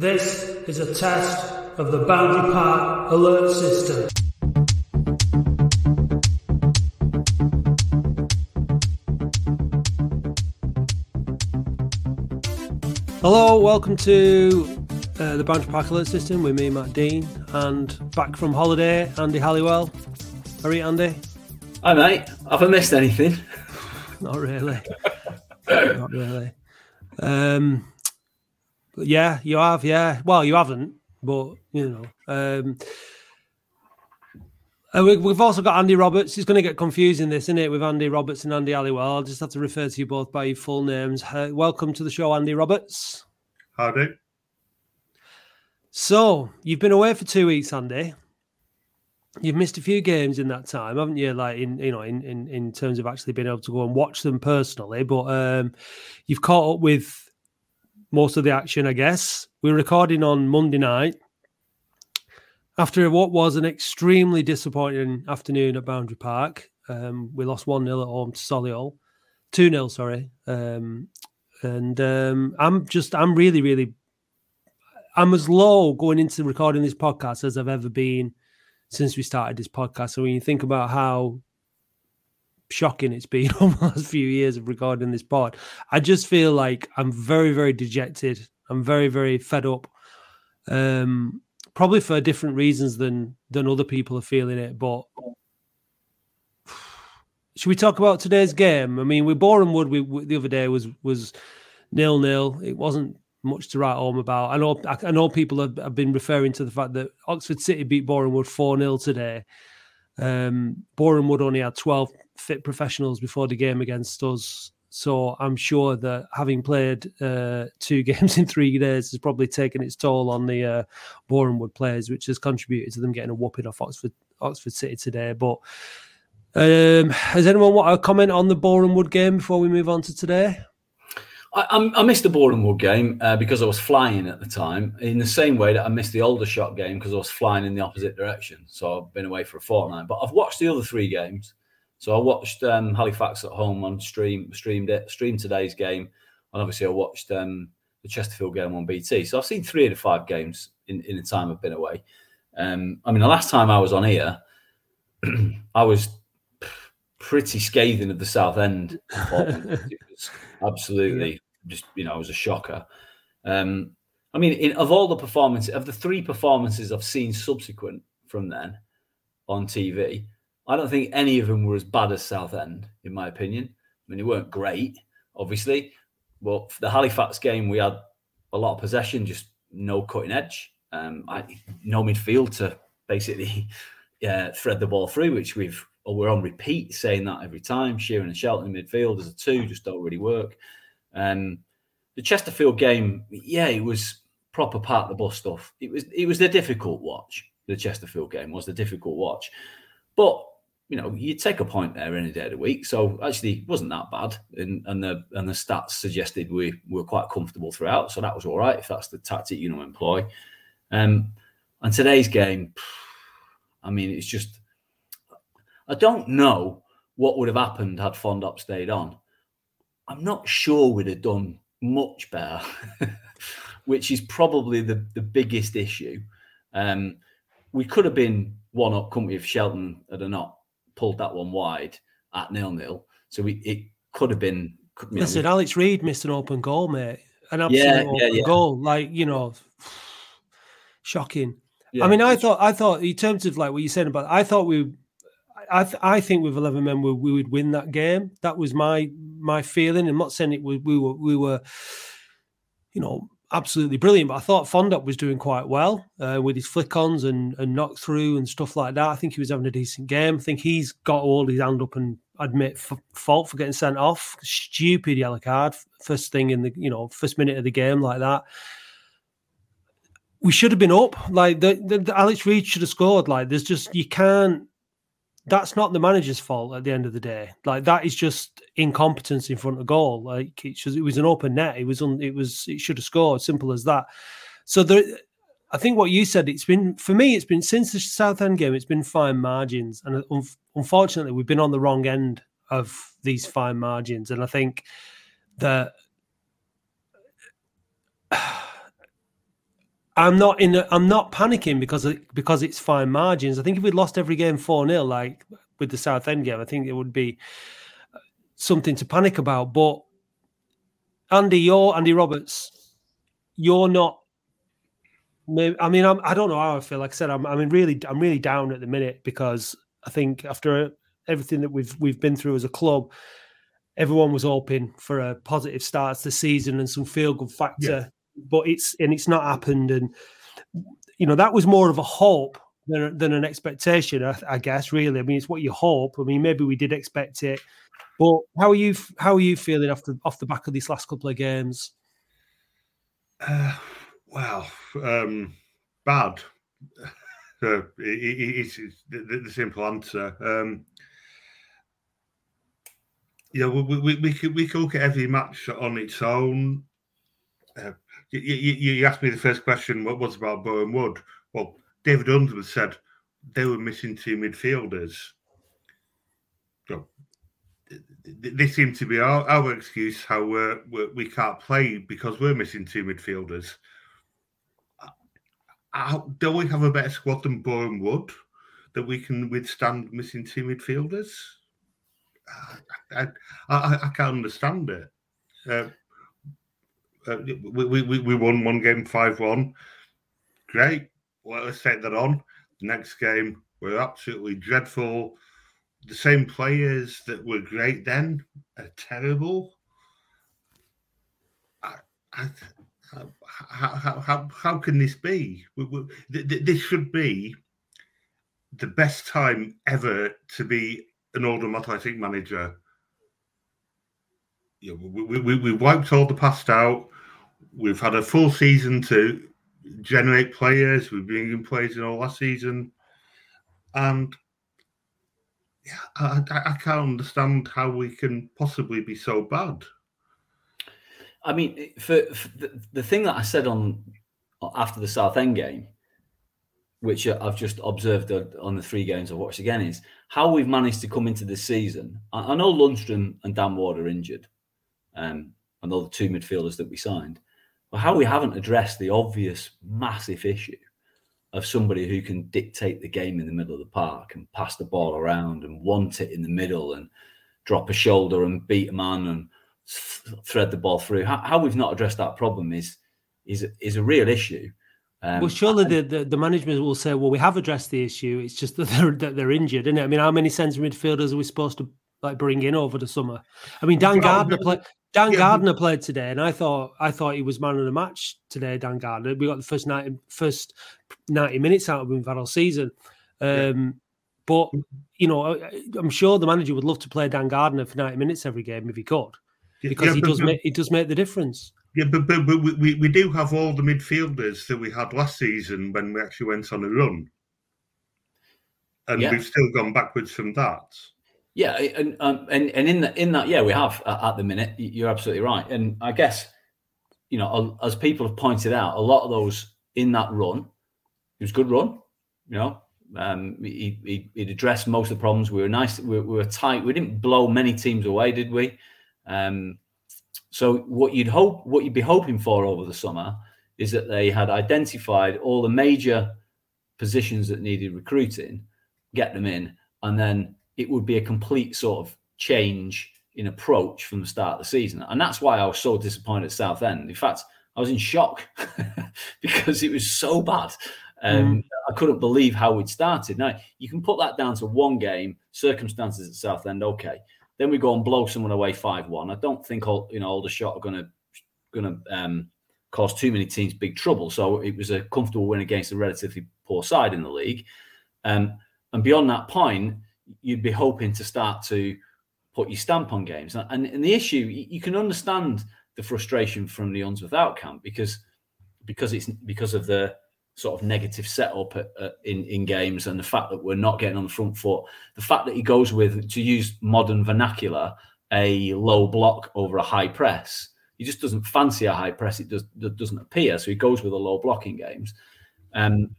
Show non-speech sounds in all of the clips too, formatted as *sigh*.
This is a test of the Boundary Park alert system. Hello, welcome to uh, the Boundary Park alert system with me, Matt Dean, and back from holiday, Andy Halliwell. How are you, Andy? Hi, mate. Have I missed anything? *laughs* Not really. Not really. Um, yeah, you have. Yeah. Well, you haven't, but you know. Um, and we, have also got Andy Roberts. It's going to get confusing, this, isn't it, with Andy Roberts and Andy Halliwell? I'll just have to refer to you both by your full names. Uh, welcome to the show, Andy Roberts. Howdy. So, you've been away for two weeks, Andy. You've missed a few games in that time, haven't you? Like in you know, in in, in terms of actually being able to go and watch them personally. But um, you've caught up with most of the action, I guess. We're recording on Monday night after what was an extremely disappointing afternoon at Boundary Park. Um, we lost 1 0 at home to Solihull, 2 0, sorry. Um, and um, I'm just, I'm really, really, I'm as low going into recording this podcast as I've ever been since we started this podcast. So when you think about how shocking it's been over the last few years of recording this pod. I just feel like I'm very, very dejected. I'm very, very fed up. Um, probably for different reasons than than other people are feeling it. But *sighs* should we talk about today's game? I mean, with Boreham Wood, we, we, the other day was was nil nil. It wasn't much to write home about. I know I know people have, have been referring to the fact that Oxford City beat Boreham Wood four 0 today. Um, Boreham Wood only had twelve fit professionals before the game against us. So I'm sure that having played uh, two *laughs* games in three days has probably taken its toll on the uh, Boreham Wood players, which has contributed to them getting a whooping off Oxford Oxford City today. But um, has anyone want to comment on the Boreham Wood game before we move on to today? I, I missed the Wood game uh, because I was flying at the time, in the same way that I missed the Aldershot game because I was flying in the opposite direction. So I've been away for a fortnight. But I've watched the other three games. So I watched um, Halifax at home on stream, streamed it, streamed today's game, and obviously I watched um, the Chesterfield game on BT. So I've seen three of the five games in, in the time I've been away. Um, I mean, the last time I was on here, *clears throat* I was pretty scathing of the Southend. *laughs* was absolutely just you know, it was a shocker. Um, I mean, in, of all the performances, of the three performances I've seen subsequent from then on TV, I don't think any of them were as bad as Southend, in my opinion. I mean, they weren't great, obviously, but for the Halifax game, we had a lot of possession, just no cutting edge. Um, I, no midfield to basically *laughs* uh, thread the ball through, which we've or we're on repeat saying that every time. Sheeran and Shelton in midfield as a two just don't really work. Um, the Chesterfield game, yeah, it was proper part of the bus stuff. It was it was the difficult watch. The Chesterfield game was the difficult watch, but you know, you take a point there any day of the week. So actually, it wasn't that bad, and, and the and the stats suggested we were quite comfortable throughout. So that was all right if that's the tactic you know employ. Um, and today's game, I mean, it's just I don't know what would have happened had Fondop stayed on. I'm not sure we'd have done much better, *laughs* which is probably the the biggest issue. Um, we could have been one up, couldn't we, if Shelton had not pulled that one wide at nil nil. So we, it could have been. Listen, know, Alex Reid missed an open goal, mate. An absolute yeah, open yeah, yeah. goal. Like, you know, shocking. I mean, I thought, I thought, in terms of like what you said about, I thought we, I, th- I think with eleven men we, we would win that game. That was my my feeling. I'm not saying it was we were we were, you know, absolutely brilliant. But I thought Fondop was doing quite well uh, with his flick ons and, and knock through and stuff like that. I think he was having a decent game. I think he's got all his hand up and admit f- fault for getting sent off. Stupid yellow card, first thing in the you know first minute of the game like that. We should have been up. Like the, the, the Alex Reid should have scored. Like there's just you can't that's not the manager's fault at the end of the day. Like that is just incompetence in front of goal. Like it, it was an open net. It was un, it was it should have scored. Simple as that. So there, I think what you said. It's been for me. It's been since the Southend game. It's been fine margins, and uh, un, unfortunately, we've been on the wrong end of these fine margins. And I think that I'm not in. I'm not panicking because of, because it's fine margins. I think if we'd lost every game four 0 like with the Southend game, I think it would be uh, something to panic about. But Andy, you're Andy Roberts. You're not. I mean, I'm, I don't know how I feel. Like I said, I'm. I mean, really, I'm really down at the minute because I think after everything that we've we've been through as a club, everyone was hoping for a positive start to the season and some feel good factor. Yeah. But it's and it's not happened, and you know that was more of a hope than, than an expectation, I, I, guess. Really, I mean, it's what you hope. I mean, maybe we did expect it, but how are you? How are you feeling after off the back of these last couple of games? Uh, well, um, bad. *laughs* Uh, it, it, it's, it's the, the, simple answer. Um, know, we, we, we, could we could look at every match on its own. Uh, you, you, you, asked me the first question. What was about Boreham Wood? Well, David Unsworth said they were missing two midfielders. So this seemed to be our, our excuse how we're, we're, we can not play because we're missing two midfielders. Uh, do we have a better squad than Boreham Wood that we can withstand missing two midfielders? I, I, I can't understand it. Uh, uh, we, we, we won one game 5 1. Great. Well, let's take that on. Next game, we're absolutely dreadful. The same players that were great then are terrible. I, I, how, how, how, how can this be? This should be the best time ever to be an Oldham Athletic manager. You know, we, we, we wiped all the past out. We've had a full season to generate players. We've been in players in all last season. And yeah, I, I can't understand how we can possibly be so bad. I mean, for, for the, the thing that I said on after the Southend game which I've just observed on the three games I've watched again, is how we've managed to come into this season. I, know Lundstrom and Dan Ward are injured, um, and the two midfielders that we signed, but how we haven't addressed the obvious massive issue of somebody who can dictate the game in the middle of the park and pass the ball around and want it in the middle and drop a shoulder and beat a man and thread the ball through. How, how we've not addressed that problem is is is a real issue. Um, well, surely the, the, the, management will say, "Well, we have addressed the issue. It's just that they're that they're injured, isn't it? I mean, how many centre midfielders are we supposed to like bring in over the summer? I mean, Dan Gardner played. Dan yeah, Gardner played today, and I thought I thought he was man of the match today. Dan Gardner. We got the first ninety first ninety minutes out of him for all season. Um, yeah. But you know, I'm sure the manager would love to play Dan Gardner for ninety minutes every game if he could, because yeah, he does make he does make the difference. Yeah, but, but, but we, we do have all the midfielders that we had last season when we actually went on a run. And we've still gone backwards from that. Yeah, and um, and and in that in that yeah we have uh, at the minute you're absolutely right, and I guess you know as people have pointed out, a lot of those in that run, it was good run, you know. Um, he, he addressed most of the problems. We were nice. We, we, were tight. We didn't blow many teams away, did we? Um, so what you'd hope, what you'd be hoping for over the summer, is that they had identified all the major positions that needed recruiting, get them in, and then it would be a complete sort of change in approach from the start of the season. And that's why I was so disappointed at Southend. In fact, I was in shock *laughs* because it was so bad. Um, mm. I couldn't believe how we'd started. Now you can put that down to one game, circumstances at Southend, okay. Then we go and blow someone away five one. I don't think all you know Aldershot are going to going to um, cause too many teams big trouble. So it was a comfortable win against a relatively poor side in the league. Um, and beyond that point, you'd be hoping to start to put your stamp on games. And, and the issue, you can understand the frustration from the Unsworth out camp because because it's because of the sort of negative setup at, at, in in games, and the fact that we're not getting on the front foot, the fact that he goes with to use modern vernacular a low block over a high press. He just doesn't fancy a high press. It does doesn't appear, so he goes with a low blocking games. Um,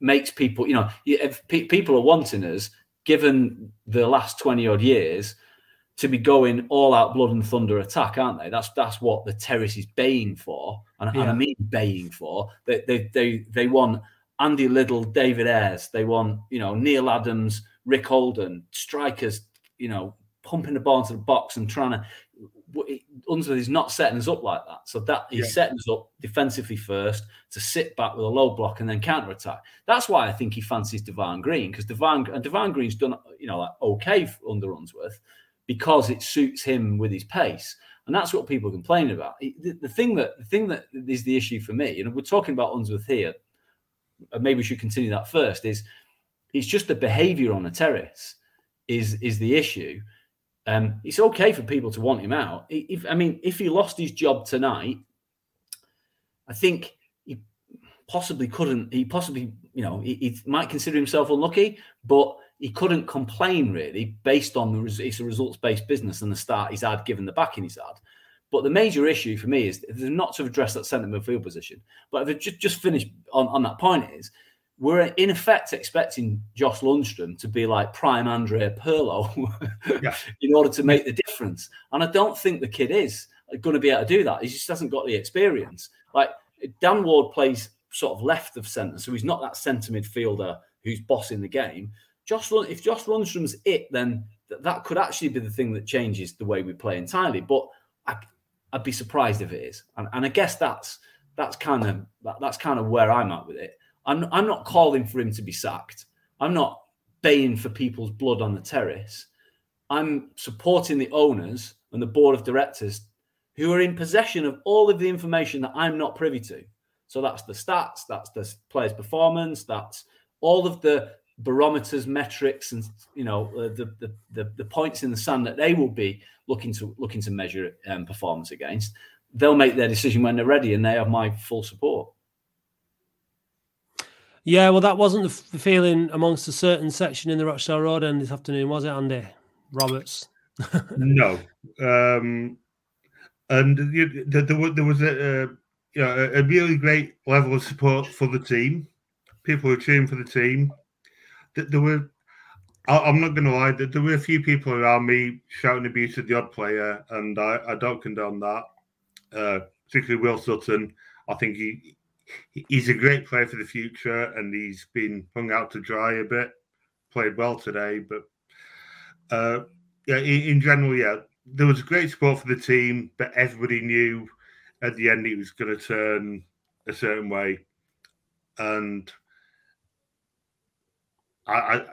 makes people, you know, if pe- people are wanting us, given the last twenty odd years, to be going all out blood and thunder attack, aren't they? That's that's what the terrace is baying for, and, yeah. and I mean baying for. They, they they they want Andy Liddle, David Ayres. They want you know Neil Adams, Rick Holden, strikers. You know, pumping the ball into the box and trying to. Unsworth is not setting us up like that. So that he's yeah. setting us up defensively first to sit back with a low block and then counter attack. That's why I think he fancies Devine Green because Devine and Devine Green's done you know like okay under Unsworth because it suits him with his pace. And that's what people complain about. The, the, thing that the thing that is the issue for me, and we're talking about Unsworth here, and maybe we should continue that first, is it's just the behaviour on the terrace is is the issue. Um, it's okay for people to want him out. If I mean, if he lost his job tonight, I think he possibly couldn't. He possibly, you know, he, he might consider himself unlucky, but he couldn't complain really based on the it's a results based business and the start he's had given the backing he's had. But the major issue for me is not to address that centre midfield position. But if just, just finished on, on that point is we're in effect expecting Josh Lundstrom to be like prime Andrea Pirlo *laughs* yeah. in order to make the difference. And I don't think the kid is going to be able to do that. He just hasn't got the experience. Like Dan Ward plays sort of left of centre, so he's not that centre midfielder who's bossing the game. Josh, if Josh Lundstrom's it, then th- that could actually be the thing that changes the way we play entirely. But I, would be surprised if it is, and, and I guess that's that's kind of that, that's kind of where I'm at with it. I'm I'm not calling for him to be sacked. I'm not baying for people's blood on the terrace. I'm supporting the owners and the board of directors who are in possession of all of the information that I'm not privy to. So that's the stats, that's the player's performance, that's all of the barometers, metrics, and you know uh, the, the, the the points in the sand that they will be looking to looking to measure um, performance against. They'll make their decision when they're ready, and they have my full support. Yeah, well, that wasn't the feeling amongst a certain section in the Rochdale Road end this afternoon, was it, Andy Roberts? *laughs* no, um, and you, there, there was a, you know, a really great level of support for the team. People were cheering for the team there were. I'm not going to lie. There were a few people around me shouting abuse at the odd player, and I, I don't condone that. Uh, particularly Will Sutton. I think he he's a great player for the future, and he's been hung out to dry a bit. Played well today, but uh, yeah, in, in, general, yeah, there was great support for the team, but everybody knew at the end it was going to turn a certain way, and I,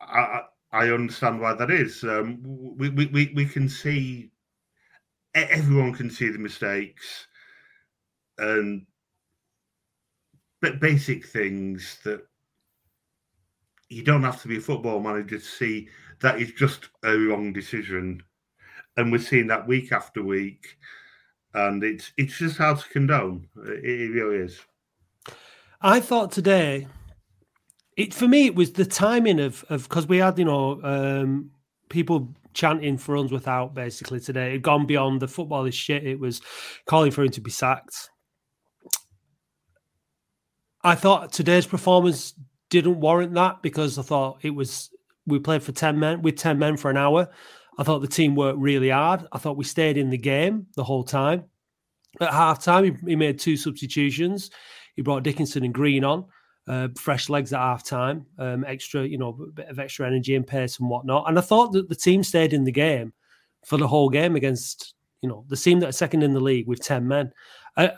I, I understand why that is. Um, we, we, we can see, everyone can see the mistakes and but basic things that you don't have to be a football manager to see that is just a wrong decision. And we're seeing that week after week. And it's it's just hard to condone. It, it really is. I thought today it for me it was the timing of of because we had you know um, people chanting for us without basically today. It had gone beyond the football is shit. It was calling for him to be sacked. I thought today's performance didn't warrant that because I thought it was we played for 10 men with 10 men for an hour. I thought the team worked really hard. I thought we stayed in the game the whole time. At half time, he, he made two substitutions. He brought Dickinson and Green on uh, fresh legs at half time, um, extra, you know, a bit of extra energy and pace and whatnot. And I thought that the team stayed in the game for the whole game against, you know, the team that are second in the league with 10 men. I,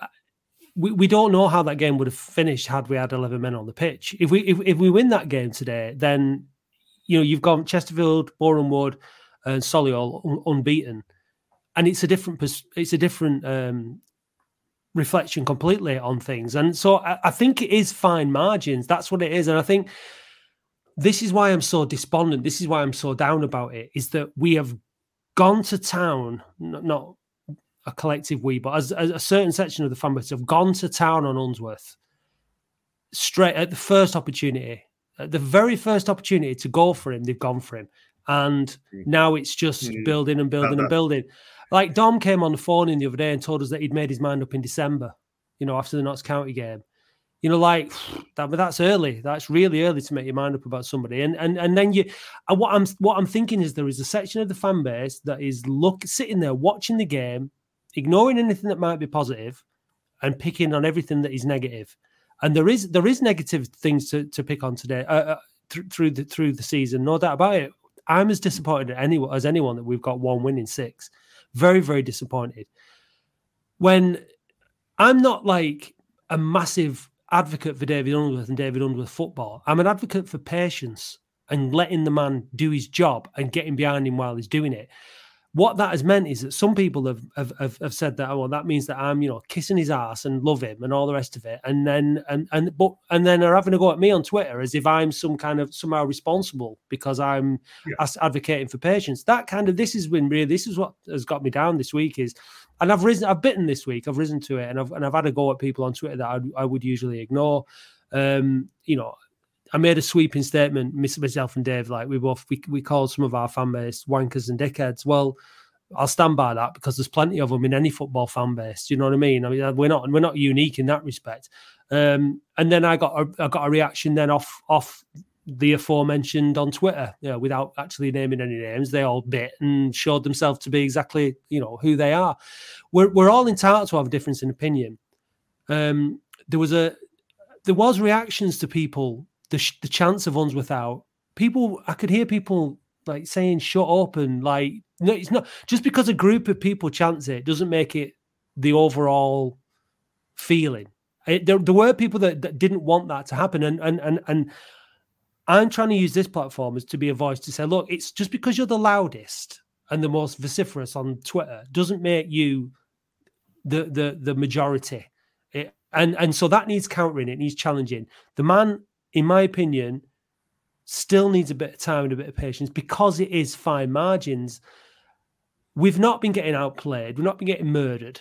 we, we don't know how that game would have finished had we had 11 men on the pitch. If we if, if we win that game today, then, you know, you've gone Chesterfield, Boreham Wood, and Solihull un- unbeaten. And it's a different, it's a different um, reflection completely on things. And so I, I, think it is fine margins. That's what it is. And I think this is why I'm so despondent. This is why I'm so down about it is that we have gone to town, not, a collective we, but as, as, a certain section of the fan base have gone to town on Unsworth straight at the first opportunity. At the very first opportunity to go for him, they've gone for him. And mm. now it's just mm. building and building and building. Like Dom came on the phone in the other day and told us that he'd made his mind up in December, you know, after the Notts County game. You know, like *sighs* that, but that's early. That's really early to make your mind up about somebody. And and and then you, and what I'm what I'm thinking is there is a section of the fan base that is look sitting there watching the game, ignoring anything that might be positive, and picking on everything that is negative. And there is there is negative things to, to pick on today uh, uh, th- through the through the season, no doubt about it. I'm as disappointed as anyone as anyone that we've got one win in six. Very very disappointed. When I'm not like a massive advocate for David Unsworth and David Unsworth football. I'm an advocate for patience and letting the man do his job and getting behind him while he's doing it. What that has meant is that some people have have, have, have said that, oh, well, that means that I'm, you know, kissing his ass and love him and all the rest of it. And then and and but and then are having a go at me on Twitter as if I'm some kind of somehow responsible because I'm yeah. advocating for patience That kind of this has been really this is what has got me down this week is and I've risen, I've bitten this week. I've risen to it, and I've and I've had a go at people on Twitter that I, I would usually ignore. Um, you know, I made a sweeping statement, myself and Dave, like we both we, we called some of our fan base wankers and dickheads. Well, I'll stand by that because there's plenty of them in any football fan base. Do you know what I mean? I mean, we're not we're not unique in that respect. Um, and then I got a, I got a reaction then off off the aforementioned on Twitter, you know, without actually naming any names, they all bit and showed themselves to be exactly, you know, who they are. We're, we're all entitled to have a difference in opinion. Um, there was a, there was reactions to people, the, the chance of uns without people. I could hear people like saying, shut up. And like, no, it's not just because a group of people chants it doesn't make it the overall feeling. It, there, there were people that, that didn't want that to happen. And, and, and, and, I'm trying to use this platform as to be a voice to say, look, it's just because you're the loudest and the most vociferous on Twitter doesn't make you the the the majority. It, and and so that needs countering, it needs challenging. The man, in my opinion, still needs a bit of time and a bit of patience because it is fine margins. We've not been getting outplayed, we've not been getting murdered.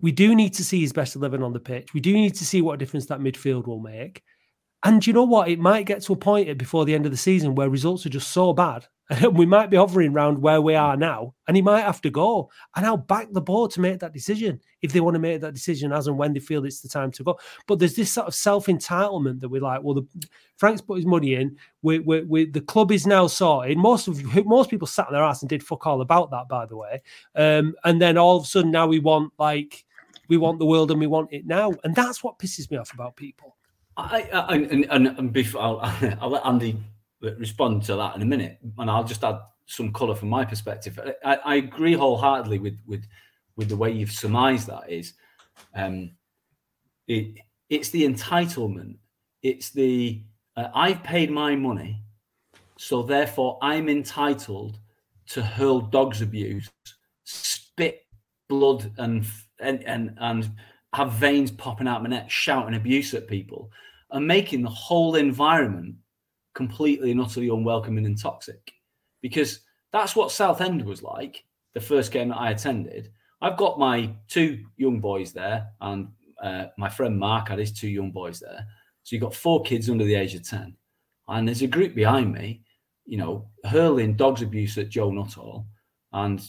We do need to see his best 11 on the pitch. We do need to see what difference that midfield will make. And you know what? It might get to a point before the end of the season where results are just so bad. *laughs* And we might be hovering around where we are now. And he might have to go. And I'll back the board to make that decision if they want to make that decision as and when they feel it's the time to go. But there's this sort of self entitlement that we're like, well, the, Frank's put his money in. We, we, we, the club is now sorted. Most of *laughs* most people sat on their ass and did fuck all about that, by the way. Um, and then all of a sudden now we want like we want the world and we want it now. And that's what pisses me off about people. I, I and, and, and before I'll, *laughs* I'll let Andy respond to that in a minute, and I'll just add some colour from my perspective. I, I, agree wholeheartedly with with with the way you've surmised that is, um, it it's the entitlement. It's the uh, I've paid my money, so therefore I'm entitled to hurl dogs abuse, spit blood, and and and and have veins popping out my neck, shouting abuse at people, and making the whole environment completely and utterly unwelcoming and toxic. Because that's what Southend was like the first game that I attended. I've got my two young boys there, and uh, my friend Mark had his two young boys there. So you've got four kids under the age of 10. And there's a group behind me, you know, hurling dogs abuse at Joe Nuttall and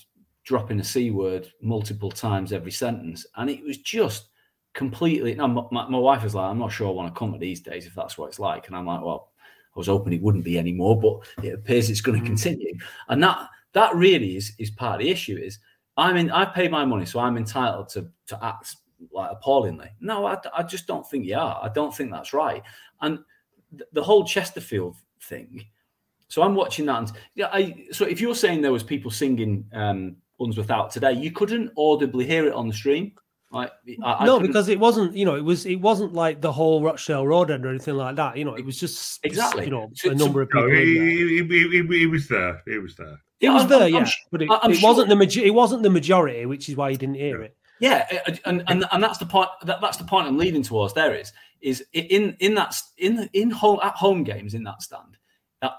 dropping a C word multiple times every sentence. And it was just completely. No, my, my wife is like, I'm not sure I want to come at these days if that's what it's like. And I'm like, well, I was hoping it wouldn't be anymore, but it appears it's going to mm. continue. And that that really is is part of the issue. Is I'm in. I paid my money, so I'm entitled to to act like appallingly. No, I, I just don't think you are. I don't think that's right. And th- the whole Chesterfield thing. So I'm watching that, and yeah, I. So if you're saying there was people singing um, "Unsworth Out" today, you couldn't audibly hear it on the stream. I, I, no, because it wasn't, you know, it was it wasn't like the whole Rochdale Road end or anything like that. You know, it was just exactly, you know, a number of people. No, he, he, he, he, was there. He was there. It was there, I'm, yeah, I'm, but it, it sure. wasn't the major- it wasn't the majority, which is why you didn't hear it. Yeah, and, and and that's the point. That, that's the point I'm leading towards. There is is in in that in in home at home games in that stand.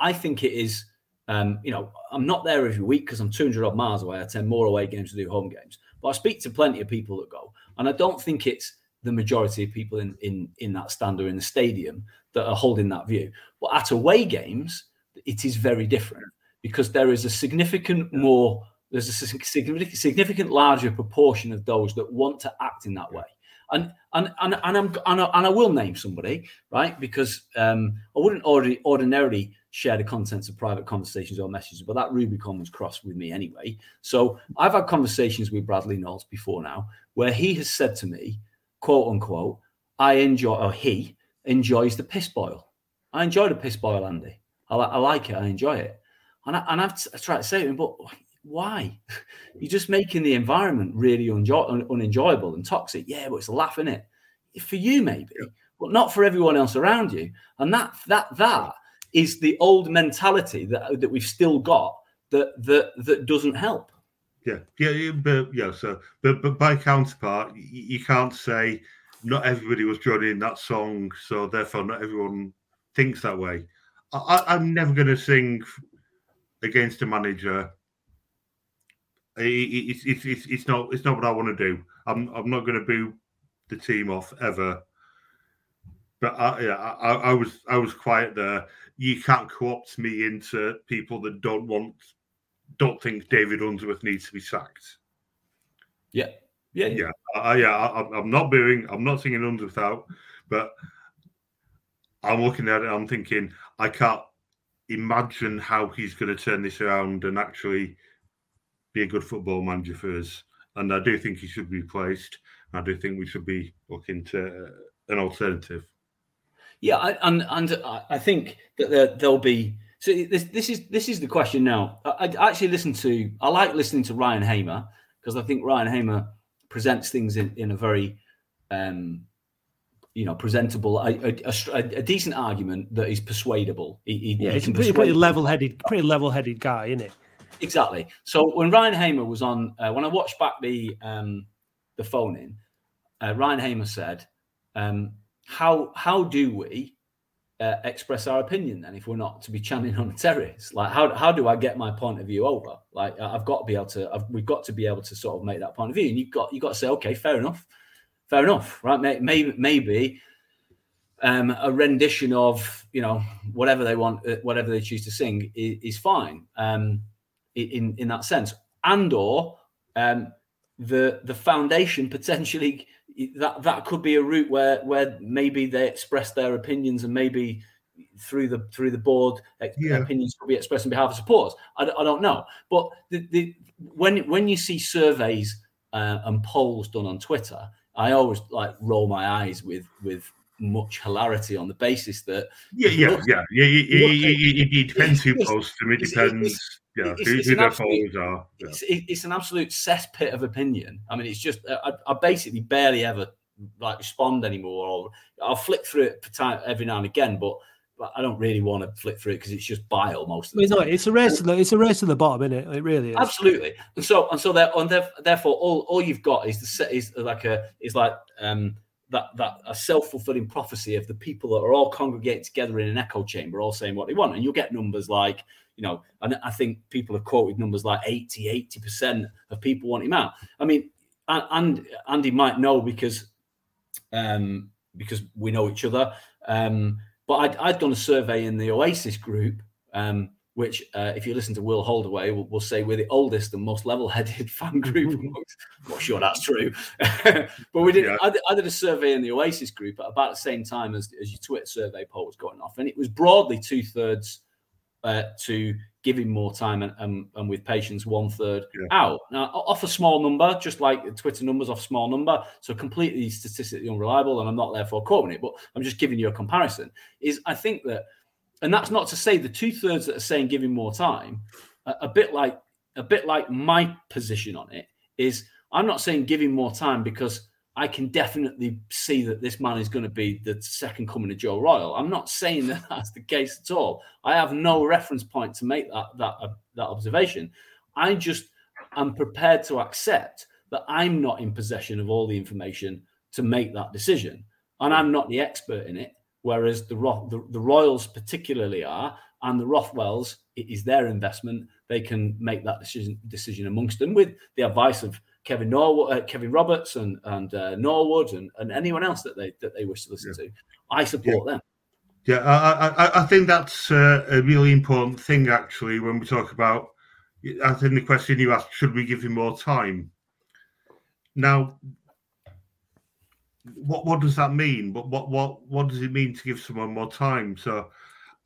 I think it is. Um, you know, I'm not there every week because I'm 200 odd miles away. I attend more away games to do home games, but I speak to plenty of people that go. And I don't think it's the majority of people in, in, in that stand or in the stadium that are holding that view. But at away games, it is very different because there is a significant more, there's a significant, significant larger proportion of those that want to act in that way. And and and and I'm and I, and I will name somebody, right? Because um, I wouldn't already ordinarily share the contents of private conversations or messages, but that Rubicon was crossed with me anyway. So I've had conversations with Bradley Knowles before now, where he has said to me, quote unquote, I enjoy, or he enjoys the piss boil. I enjoy the piss boil, Andy. I, I like it. I enjoy it. And, I, and I've t- I tried to say to him, but why? *laughs* You're just making the environment really unjo- un- unenjoyable and toxic. Yeah, but it's laughing it for you, maybe, but not for everyone else around you. And that that that is the old mentality that that we've still got that that that doesn't help. Yeah, yeah, but yeah. So, but but by counterpart, you, can't say not everybody was joining that song, so therefore not everyone thinks that way. I, I'm never going to sing against a manager it's, it's, it's, it's not it's not what I want to do. I'm I'm not going to boo the team off ever. But I, yeah, I, I was I was quiet there. You can't co-opt me into people that don't want don't think David Unsworth needs to be sacked. Yeah, yeah, yeah, I, yeah. I, am not booing. I'm not singing Unsworth out, but I'm looking at it. I'm thinking I can't imagine how he's going to turn this around and actually be a good football manager for us. And I do think he should be replaced. I do think we should be looking to uh, an alternative. Yeah, I, and and I think that there, there'll be. So this this is this is the question now. I, I actually listen to. I like listening to Ryan Hamer because I think Ryan Hamer presents things in, in a very, um, you know, presentable, a, a, a, a decent argument that is persuadable. He, he, yeah, he's a pretty, pretty level-headed, pretty level-headed guy, isn't it? Exactly. So when Ryan Hamer was on, uh, when I watched back the um, the phone in, uh, Ryan Hamer said, um, "How how do we uh, express our opinion then if we're not to be chanting on a terrace? Like how how do I get my point of view over? Like I've got to be able to, I've, we've got to be able to sort of make that point of view, and you've got you have got to say, okay, fair enough, fair enough, right? Maybe maybe." Um, a rendition of you know whatever they want, uh, whatever they choose to sing is, is fine. Um, in in that sense, and or um, the the foundation potentially that that could be a route where where maybe they express their opinions and maybe through the through the board yeah. opinions could be expressed on behalf of supporters. I, I don't know, but the, the when when you see surveys uh, and polls done on Twitter, I always like roll my eyes with with much hilarity on the basis that yeah yeah look, yeah yeah, yeah, yeah, yeah, it depends who posts them it depends yeah, it's, who, it's who their absolute, are. Yeah. It's, it's, an absolute cesspit of opinion. I mean, it's just I, I, basically barely ever like respond anymore, or I'll flick through it every now and again, but. but I don't really want to flick through it because it's just bile most of the it's time. Not, it's a race to the it's a race to the bottom, isn't it? It really is. Absolutely. And so and so there and therefore all, all you've got is the set is like a is like um that that a self-fulfilling prophecy of the people that are all congregated together in an echo chamber all saying what they want and you'll get numbers like you know, and I think people have quoted numbers like 80, 80% of people want him out. I mean, and Andy might know because um, because we know each other. Um, but I'd, I'd, done a survey in the Oasis group, um, which, uh, if you listen to Will Holdaway, will we'll say we're the oldest and most level-headed *laughs* fan group. I'm not sure that's true, *laughs* but we did. Yeah. I, I, did a survey in the Oasis group at about the same time as, as your Twitter survey poll was going off, and it was broadly two thirds uh, to give him more time and, and, and with patience, one third yeah. out. Now, off a small number, just like Twitter numbers off small number, so completely statistically unreliable, and I'm not therefore quoting it, but I'm just giving you a comparison. Is I think that, and that's not to say the two thirds that are saying giving more time, a, a bit like a bit like my position on it is I'm not saying giving more time because I can definitely see that this man is going to be the second coming of Joe Royle. I'm not saying that *laughs* that's the case at all. I have no reference point to make that that uh, that observation. I just am prepared to accept that I'm not in possession of all the information to make that decision, and I'm not the expert in it. Whereas the the, the Royals particularly are, and the Rothwells, it is their investment. They can make that decision decision amongst them with the advice of Kevin Norwood, uh, Kevin Roberts, and and uh, Norwood, and, and anyone else that they that they wish to listen yeah. to. I support yeah. them. Yeah, I, I, I think that's uh, a really important thing actually when we talk about. I think the question you asked: Should we give him more time? Now, what what does that mean? What what what what does it mean to give someone more time? So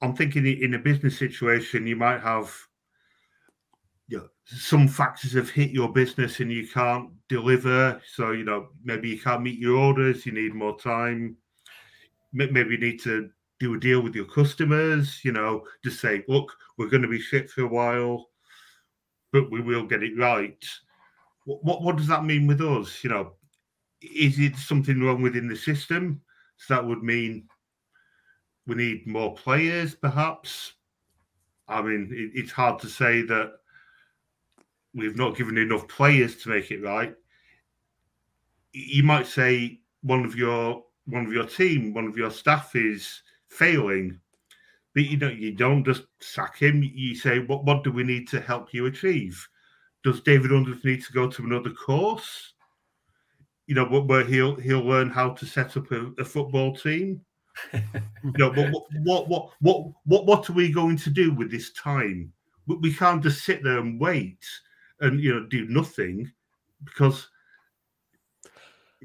I'm thinking in a business situation, you might have you know, some factors have hit your business and you can't deliver. So you know maybe you can't meet your orders. You need more time. Maybe you need to do a deal with your customers. You know, just say, look, we're going to be shit for a while, but we will get it right. What what, what does that mean with us? You know, is it something wrong within the system? So that would mean we need more players, perhaps. I mean, it, it's hard to say that we've not given enough players to make it right. You might say one of your one of your team, one of your staff is failing, but you know you don't just sack him. You say, what what do we need to help you achieve? Does David Unsworth need to go to another course? You know, where he'll he'll learn how to set up a, a football team. *laughs* you know, but what, what what what what what are we going to do with this time? We can't just sit there and wait and you know do nothing because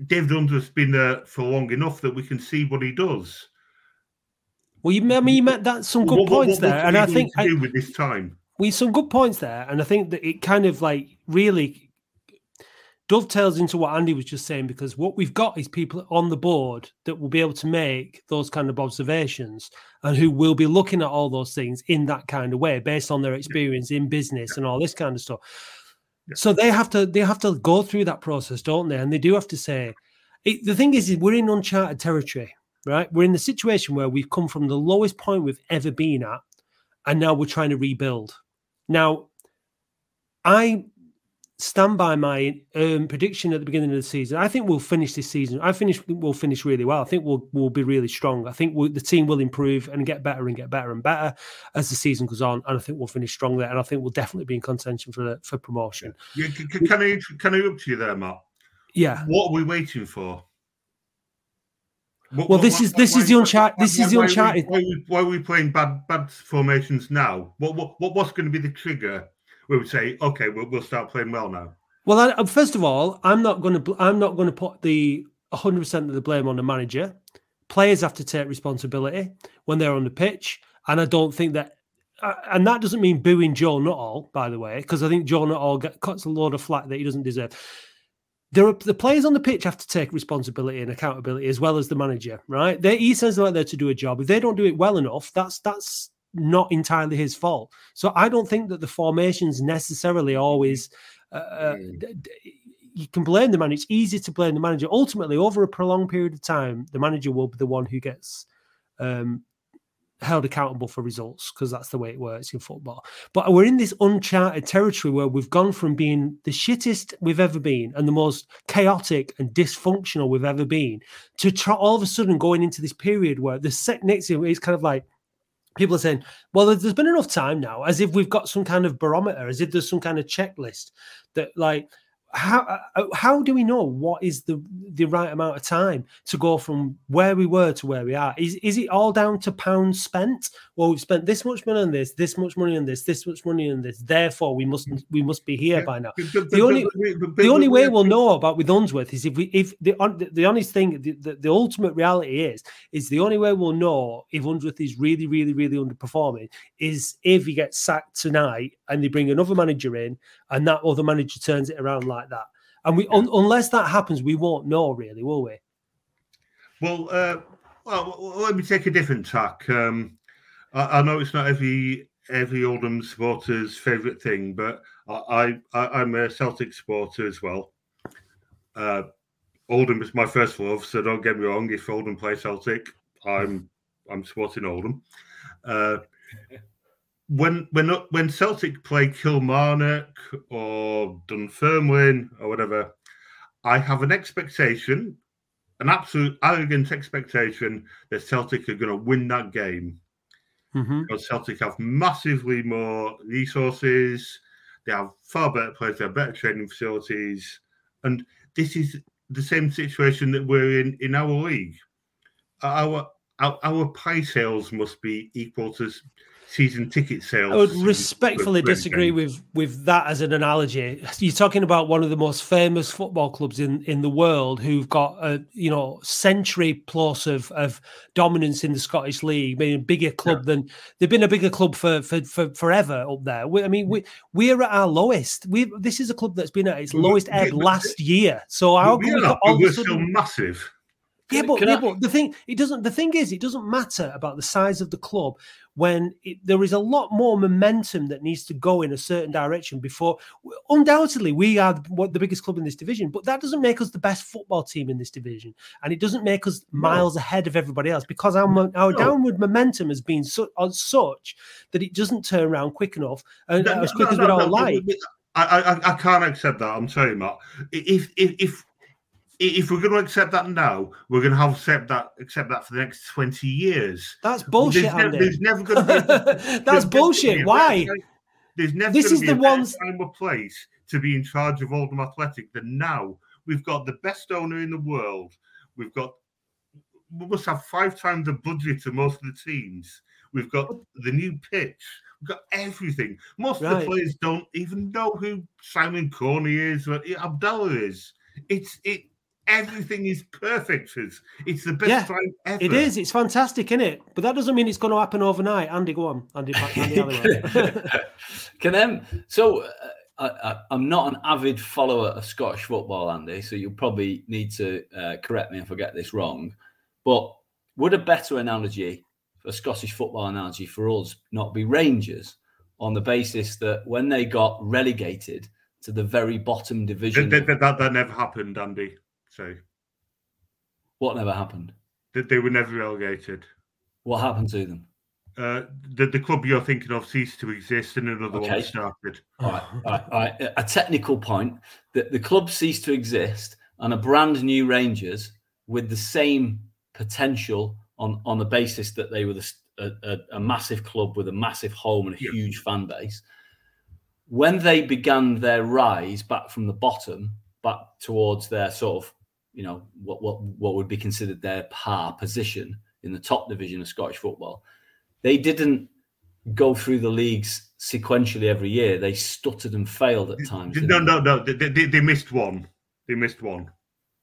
David Unsworth's been there for long enough that we can see what he does. Well, you, I mean, you met that some good what, points what, what, there, and I think I, with this time, we some good points there, and I think that it kind of like really dovetails into what Andy was just saying because what we've got is people on the board that will be able to make those kind of observations and who will be looking at all those things in that kind of way based on their experience in business and all this kind of stuff. So they have to they have to go through that process, don't they? And they do have to say it, the thing is, is we're in uncharted territory, right? We're in the situation where we've come from the lowest point we've ever been at, and now we're trying to rebuild. Now, I stand by my um, prediction at the beginning of the season. I think we'll finish this season. I finish. We'll finish really well. I think we'll we'll be really strong. I think we'll, the team will improve and get better and get better and better as the season goes on. And I think we'll finish strong there. And I think we'll definitely be in contention for for promotion. Yeah, can, can I can I up to you there, Matt? Yeah. What are we waiting for? What, well, this is this is the uncharted. This is the uncharted. Why, why, why, are we playing bad bad formations now? What what, what what's going to be the trigger we would say, okay, we'll, we'll start playing well now. Well, I, uh, first of all, I'm not going to I'm not going to put the 100 percent of the blame on the manager. Players have to take responsibility when they're on the pitch, and I don't think that. Uh, and that doesn't mean booing Joe Nuttall, by the way, because I think Joe Nuttall get, cuts a load of flack that he doesn't deserve. There are, the players on the pitch have to take responsibility and accountability as well as the manager, right? They, he says they're there to do a job. If they don't do it well enough, that's that's not entirely his fault. So I don't think that the formations necessarily always. Uh, uh you can blame the manager. It's easy to blame the manager. Ultimately, over a prolonged period of time, the manager will be the one who gets um, held accountable for results because that's the way it works in football. But we're in this uncharted territory where we've gone from being the shittest we've ever been and the most chaotic and dysfunctional we've ever been to try, all of a sudden going into this period where the set next year is kind of like people are saying, well, there's been enough time now, as if we've got some kind of barometer, as if there's some kind of checklist that, like, how uh, uh, how do we know what is the the right amount of time to go from where we were to where we are? Is is it all down to pounds spent? Well, we've spent this much money on this, this much money on this, this much money on this. Therefore, we must we must be here yeah. by now. the only the only way we'll know about with Unsworth is if we if the the honest thing the, the, the ultimate reality is is the only way we'll know if Unsworth is really really really underperforming is if he gets sacked tonight and they bring another manager in and that other manager turns it around like that. And we, un, unless that happens, we won't know really, will we? Well, uh, well, let me take a different tack. Um, I, I, know it's not every every Oldham supporter's favourite thing, but I, I am a Celtic supporter as well. Uh, Oldham is my first love, so don't get me wrong. If Oldham play Celtic, I'm I'm supporting Oldham. Uh, when when when Celtic play Kilmarnock or Dunfermline or whatever, I have an expectation, an absolute arrogant expectation that Celtic are going to win that game. Mm-hmm. Because Celtic have massively more resources, they have far better players, they have better training facilities, and this is the same situation that we're in in our league. Our our, our pie sales must be equal to season ticket sales. I would respectfully disagree with with that as an analogy. You're talking about one of the most famous football clubs in in the world who've got a you know century plus of of dominance in the Scottish league, being a bigger club yeah. than they've been a bigger club for for, for forever up there. We, I mean, we we're at our lowest. We this is a club that's been at its lowest ebb last year. So how we, we, all we're still massive. Yeah, but, yeah, but the thing it doesn't. The thing is, it doesn't matter about the size of the club when it, there is a lot more momentum that needs to go in a certain direction before. Undoubtedly, we are the, the biggest club in this division, but that doesn't make us the best football team in this division, and it doesn't make us miles no. ahead of everybody else because our our no. downward momentum has been su- such that it doesn't turn around quick enough and no, as quick as we'd all like. I, I, I can't accept that. I'm sorry, Matt. If if if if we're going to accept that now, we're going to have accept that accept that for the next twenty years. That's bullshit. There's, never, there's never going to be. *laughs* That's bullshit. Why? There's never this is the one time or place to be in charge of Oldham Athletic than now. We've got the best owner in the world. We've got we must have five times the budget of most of the teams. We've got the new pitch. We've got everything. Most right. of the players don't even know who Simon Corney is or Abdallah is. It's it everything is perfect. It's, it's the best yeah, time ever. It is. It's fantastic, isn't it? But that doesn't mean it's going to happen overnight. Andy, go on. Andy, Andy *laughs* Can um, so uh, I, am not an avid follower of Scottish football, Andy. So you'll probably need to uh, correct me if I get this wrong. But would a better analogy, a Scottish football analogy for us, not be Rangers? On the basis that when they got relegated to the very bottom division, that, that, that, that never happened, Andy. So, what never happened? That they were never relegated. What happened to them? Uh, the, the club you're thinking of ceased to exist and another okay. one started. All right, all right, all right. A technical point that the club ceased to exist and a brand new Rangers with the same potential on, on the basis that they were the, a, a, a, massive club with a massive home and a yeah. huge fan base. When they began their rise back from the bottom, back towards their sort of you know what what what would be considered their par position in the top division of Scottish football. They didn't go through the leagues sequentially every year. They stuttered and failed at times. No, no, no. They, they, they missed one. They missed one.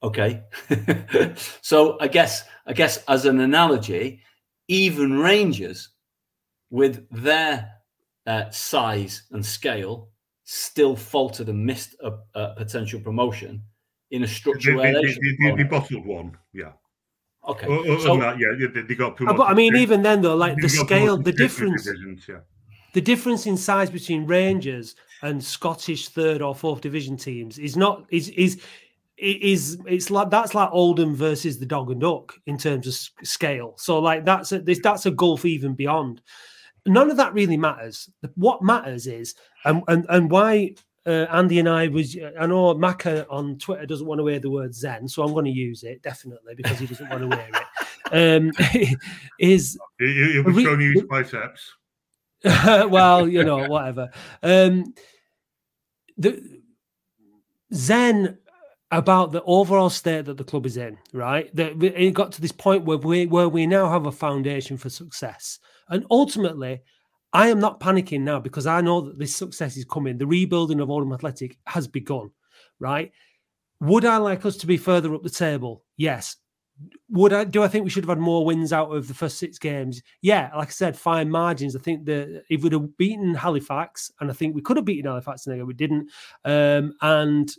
Okay. *laughs* so I guess I guess as an analogy, even Rangers with their uh, size and scale still faltered and missed a, a potential promotion in a structure they, they, they, they, bottled one, yeah. Okay. so, that, yeah, they, they got. Uh, but I mean, even then, though, like the scale, the difference, yeah. the difference in size between Rangers and Scottish third or fourth division teams is not is is is it's like that's like Oldham versus the Dog and Duck in terms of scale. So like that's a this that's a gulf even beyond. None of that really matters. What matters is and and, and why uh, Andy and I was, I know Macca on Twitter doesn't want to hear the word Zen, so I'm going to use it definitely because he doesn't want to hear it. Um, *laughs* is will be showing you his *laughs* biceps. *laughs* well, you know, whatever. Um, the Zen about the overall state that the club is in, right? That it got to this point where we where we now have a foundation for success, and ultimately I am not panicking now because I know that this success is coming. The rebuilding of Oldham Athletic has begun, right? Would I like us to be further up the table? Yes. Would I do I think we should have had more wins out of the first six games? Yeah, like I said, fine margins. I think that if we'd have beaten Halifax, and I think we could have beaten Halifax, and we didn't. Um, and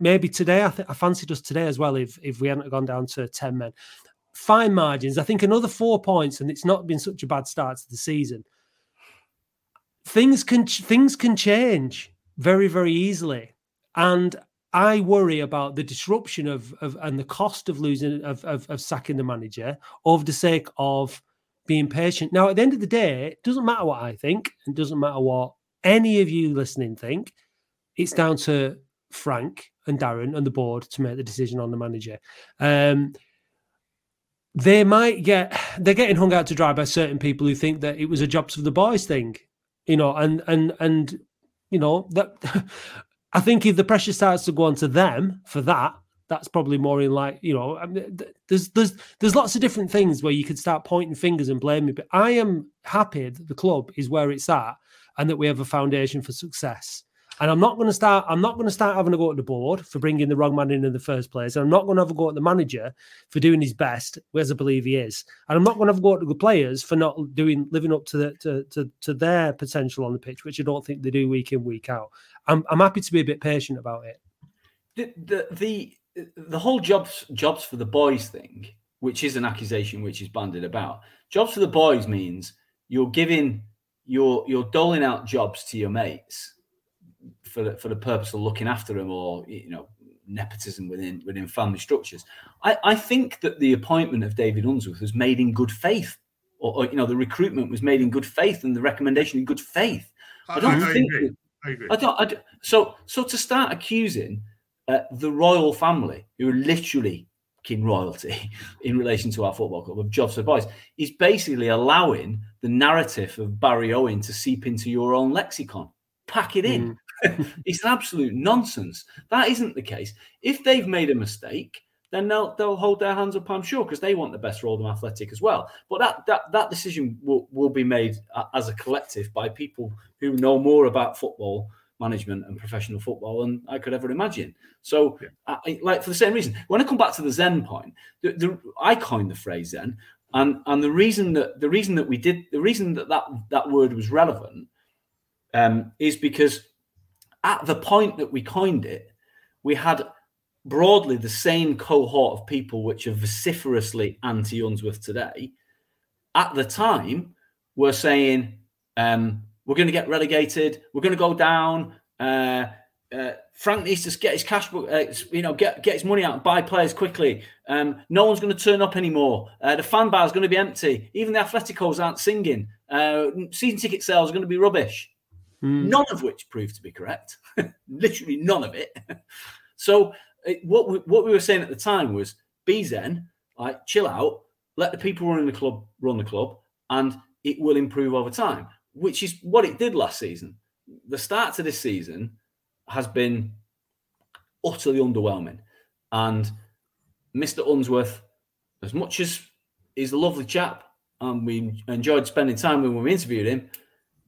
maybe today, I think I fancied us today as well. If if we hadn't gone down to ten men, fine margins. I think another four points, and it's not been such a bad start to the season things can things can change very very easily. And i worry about the disruption of, of and the cost of losing of, of, of sacking the manager over the sake of being patient. Now at the end of the day it doesn't matter what i think it doesn't matter what any of you listening think. It's down to frank and darren and the board to make the decision on the manager. Um, they might get they're getting hung out to dry by certain people who think that it was a jobs for the boys thing you know, and and and you know that *laughs* I think if the pressure starts to go on to them for that, that's probably more in like you know I mean, there's there's there's lots of different things where you could start pointing fingers and blaming but i am happy that the club is where it's at and that we have a foundation for success and i'm not going to start i'm not going to start having a go at the board for bringing the wrong man in in the first place. And i'm not going to have a go at the manager for doing his best as i believe he is. And i'm not going to have a go at the players for not doing living up to the to, to, to their potential on the pitch which i don't think they do week in week out. I'm, I'm happy to be a bit patient about it. The the the the whole jobs jobs for the boys thing, which is an accusation which is banded about. Jobs for the boys means you're giving you're you're doling out jobs to your mates for the, for the purpose of looking after them or you know nepotism within within family structures. I, I think that the appointment of David Unsworth was made in good faith, or, or you know the recruitment was made in good faith and the recommendation in good faith. I don't I, think. I agree. I agree. I don't, I don't. So so to start accusing uh, the Royle family, who are literally king royalty *laughs* in relation to our football club of jobs for boys, is basically allowing the narrative of Barry Owen to seep into your own lexicon. Pack it in. Mm. *laughs* it's an absolute nonsense. That isn't the case. If they've made a mistake, then they'll they'll hold their hands up, I'm sure, because they want the best for Oldham Athletic as well. But that that that decision will, will be made as a collective by people who know more about football management and professional football than I could ever imagine. So, yeah. I, like for the same reason, when I come back to the Zen point, the, the, I coined the phrase Zen, and and the reason that the reason that we did the reason that that, that word was relevant um, is because at the point that we coined it, we had broadly the same cohort of people which are vociferously anti Unsworth today. At the time, we were saying. Um, we're going to get relegated. We're going to go down. Uh, uh, Frank needs to get his cash uh, you know, get get his money out and buy players quickly. Um, no one's going to turn up anymore. Uh, the fan bar is going to be empty. Even the Atleticos aren't singing. Uh, season ticket sales are going to be rubbish. Mm. None of which proved to be correct. *laughs* Literally none of it. so it, what we, what we were saying at the time was, be zen, like chill out, let the people running the club run the club, and it will improve over time which is what it did last season. The start to this season has been utterly underwhelming. And Mr. Unsworth, as much as he's a lovely chap and we enjoyed spending time when we interviewed him,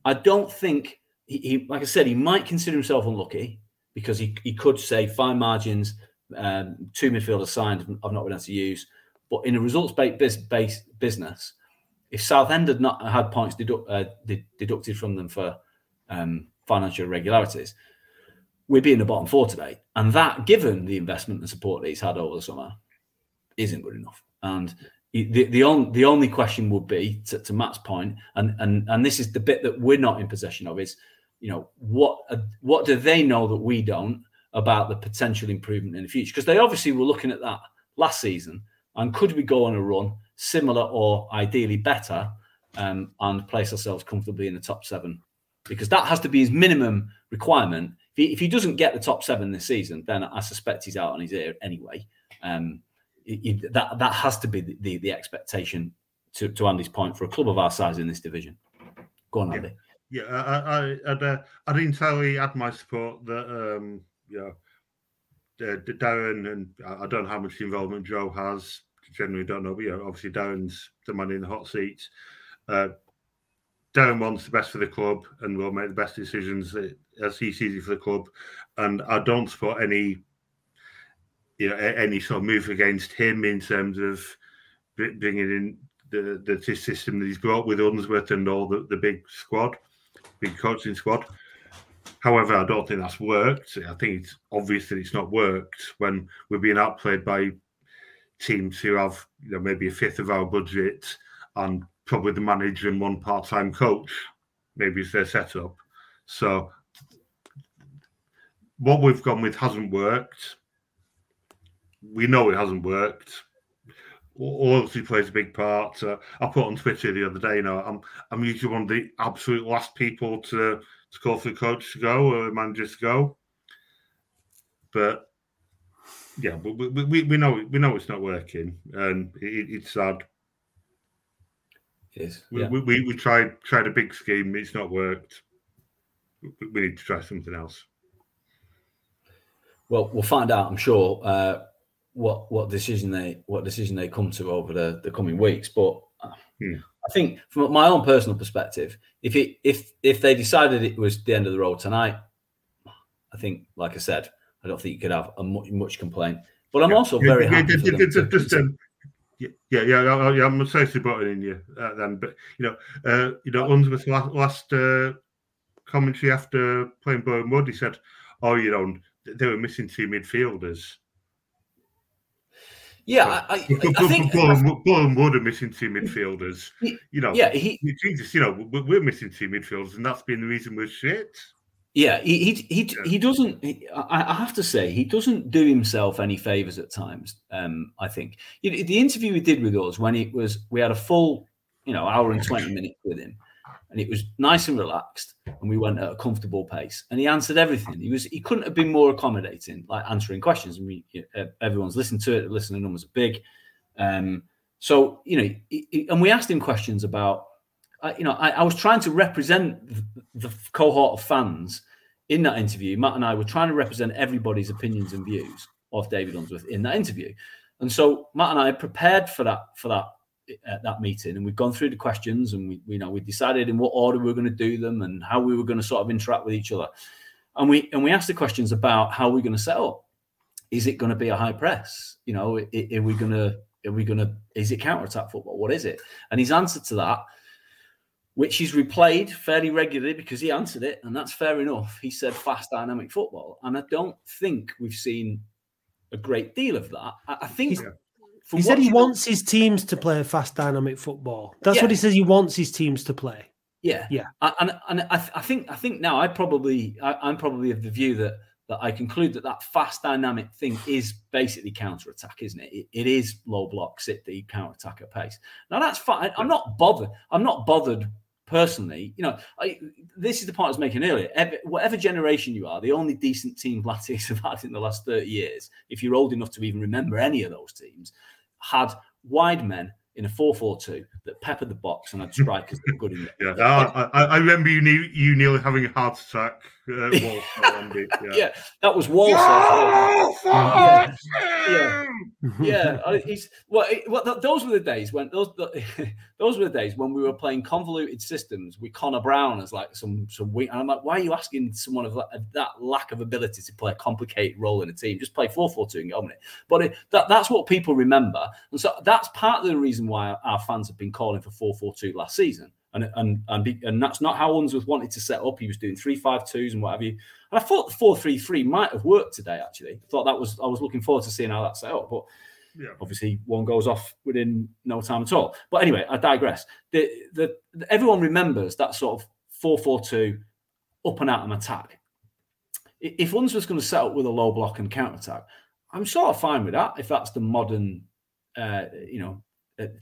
I don't think he, like I said, he might consider himself unlucky because he, he could say fine margins, um, two midfielders signed, I've not been able to use. But in a results based business, if Southend had not had points dedu- uh, deducted from them for um, financial irregularities, we'd be in the bottom four today. And that, given the investment and support that he's had over the summer, isn't good enough. And the the, on, the only question would be to, to, Matt's point, and and and this is the bit that we're not in possession of is, you know, what uh, what do they know that we don't about the potential improvement in the future? Because they obviously were looking at that last season, and could we go on a run? similar or ideally better um, and place ourselves comfortably in the top seven because that has to be his minimum requirement. If he, if he doesn't get the top seven this season, then I suspect he's out on his ear anyway. Um, that that has to be the, the, the, expectation to, to Andy's point for a club of our size in this division. Go on, Andy. Yeah, yeah I, I, I'd, uh, I'd entirely add my support that um, you know, uh, Darren and I don't know how much involvement Joe has generally don't know. But yeah, obviously Darren's the man in the hot seat. Uh, Darren wants the best for the club and will make the best decisions as he sees it for the club. And I don't support any, you know, any sort of move against him in terms of bringing in the, the system that he's got with Unsworth and all the, the big squad, big coaching squad. However, I don't think that's worked. I think it's obvious that it's not worked when we're being outplayed by teams who have you know maybe a fifth of our budget and probably the manager and one part-time coach maybe is their setup so what we've gone with hasn't worked we know it hasn't worked loyalty plays a big part uh, i put on twitter the other day you know i'm i'm usually one of the absolute last people to to call for the coach to go or the manager to go but yeah, but we, we, we know we know it's not working, and it, it's sad. It is. Yeah. We, we, we tried tried a big scheme, it's not worked. We, we need to try something else. Well, we'll find out. I'm sure. Uh, what what decision they what decision they come to over the, the coming weeks. But hmm. I think from my own personal perspective, if it if if they decided it was the end of the road tonight, I think, like I said, I don't think you could have a much, much complaint. But I'm also very yeah, happy. Yeah, just, just, um, yeah, yeah, yeah, yeah, I'm to put in you uh, then, but you know, uh, you know, Unsworth's last, last uh, commentary after playing Wood, he said, "Oh, you know, they were missing two midfielders." Yeah, I, I, I think Boreham, Wood are missing two midfielders. You know, yeah, he, Jesus, you know, we're missing two midfielders, and that's been the reason we're shit. Yeah, he he he, yeah. he doesn't. He, I, I, have to say, he doesn't do himself any favors at times. Um, I think you know, the interview we did with us when it was we had a full, you know, hour and twenty minutes with him, and it was nice and relaxed, and we went at a comfortable pace, and he answered everything. He was he couldn't have been more accommodating, like answering questions. And we everyone's listened to it. The listening numbers are big. Um, so you know, he, he, and we asked him questions about you know, I, I, was trying to represent the cohort of fans in that interview. Matt and I were trying to represent everybody's opinions and views of David Unsworth in that interview, and so Matt and I prepared for that for that uh, that meeting, and we've gone through the questions, and we you know we decided in what order we were going to do them and how we were going to sort of interact with each other, and we and we asked the questions about how we're going to set up. Is it going to be a high press? You know, are, we going to are we going to is it counter attack football? What is it? And his answer to that which he's replayed fairly regularly because he answered it, and that's fair enough. He said fast, dynamic football, and I don't think we've seen a great deal of that. I, I think. He said he wants his teams to play fast, dynamic football. That's yeah. what he says. He wants his teams to play. Yeah, yeah, and and I, I think I think now I probably I, am probably of the view that that I conclude that that fast dynamic thing is basically counter attack, isn't it? it? It is low block, sit the counter attack at pace. Now that's fine. I'm not bothered. I'm not bothered personally, you know, I, this is the point I was making earlier. Every, whatever generation you are, the only decent team Latics have had in the last 30 years, if you're old enough to even remember any of those teams, had wide men in a 4-4-2 that peppered the box and had strikers that were good in it. *laughs* Yeah, *laughs* I, I, remember you, you nearly having a heart attack. Uh, *laughs* yeah. yeah. that was Walsall. Yeah, yeah, yeah. He's, well, it, well, those were the days when those *laughs* those were the days when we were playing convoluted systems with Connor Brown as like some some weak. And I'm like, why are you asking someone of that, that lack of ability to play a complicated role in a team? Just play 4-4-2 and get on with it. But it, that, that's what people remember, and so that's part of the reason why our fans have been calling for 4-4-2 last season and and and, be, and that's not how Unsworth wanted to set up. He was doing three five twos and what have you. And I thought the four three three might have worked today. Actually, I thought that was I was looking forward to seeing how that set up, but. Yeah. Obviously, one goes off within no time at all. But anyway, I digress. The, the, the everyone remembers that sort of four four two up and out of attack. If Unsworth's going to set up with a low block and counter attack, I'm sort of fine with that. If that's the modern, uh, you know,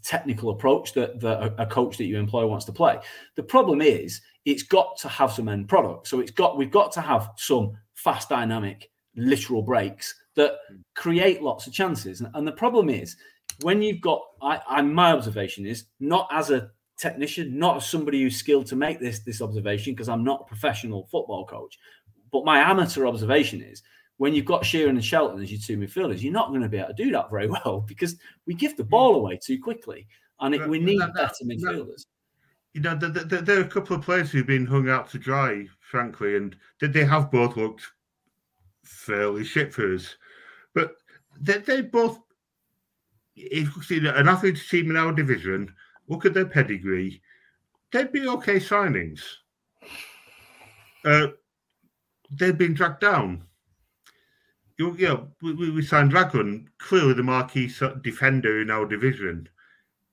technical approach that, that a, coach that you employ wants to play. The problem is it's got to have some end product. So it's got we've got to have some fast dynamic literal breaks that hmm. create lots of chances. And, and the problem is when you've got I, I my observation is not as a technician, not as somebody who's skilled to make this this observation because I'm not a professional football coach, but my amateur observation is when you've got Sheron and Shelton as your two midfielders, you're not going to be able to do that very well *laughs* because we give the ball away too quickly, and it, we need that, that, better midfielders. you know, there, there, there, are a couple of players who've been hung out to dry, frankly, and they have both looked fairly shit for us. But they, they both, if you see an athletes team in our division, look at their pedigree, they'd be okay signings. Uh, they've been dragged down you, know, we, we signed Raglan, clearly the marquee defender in our division.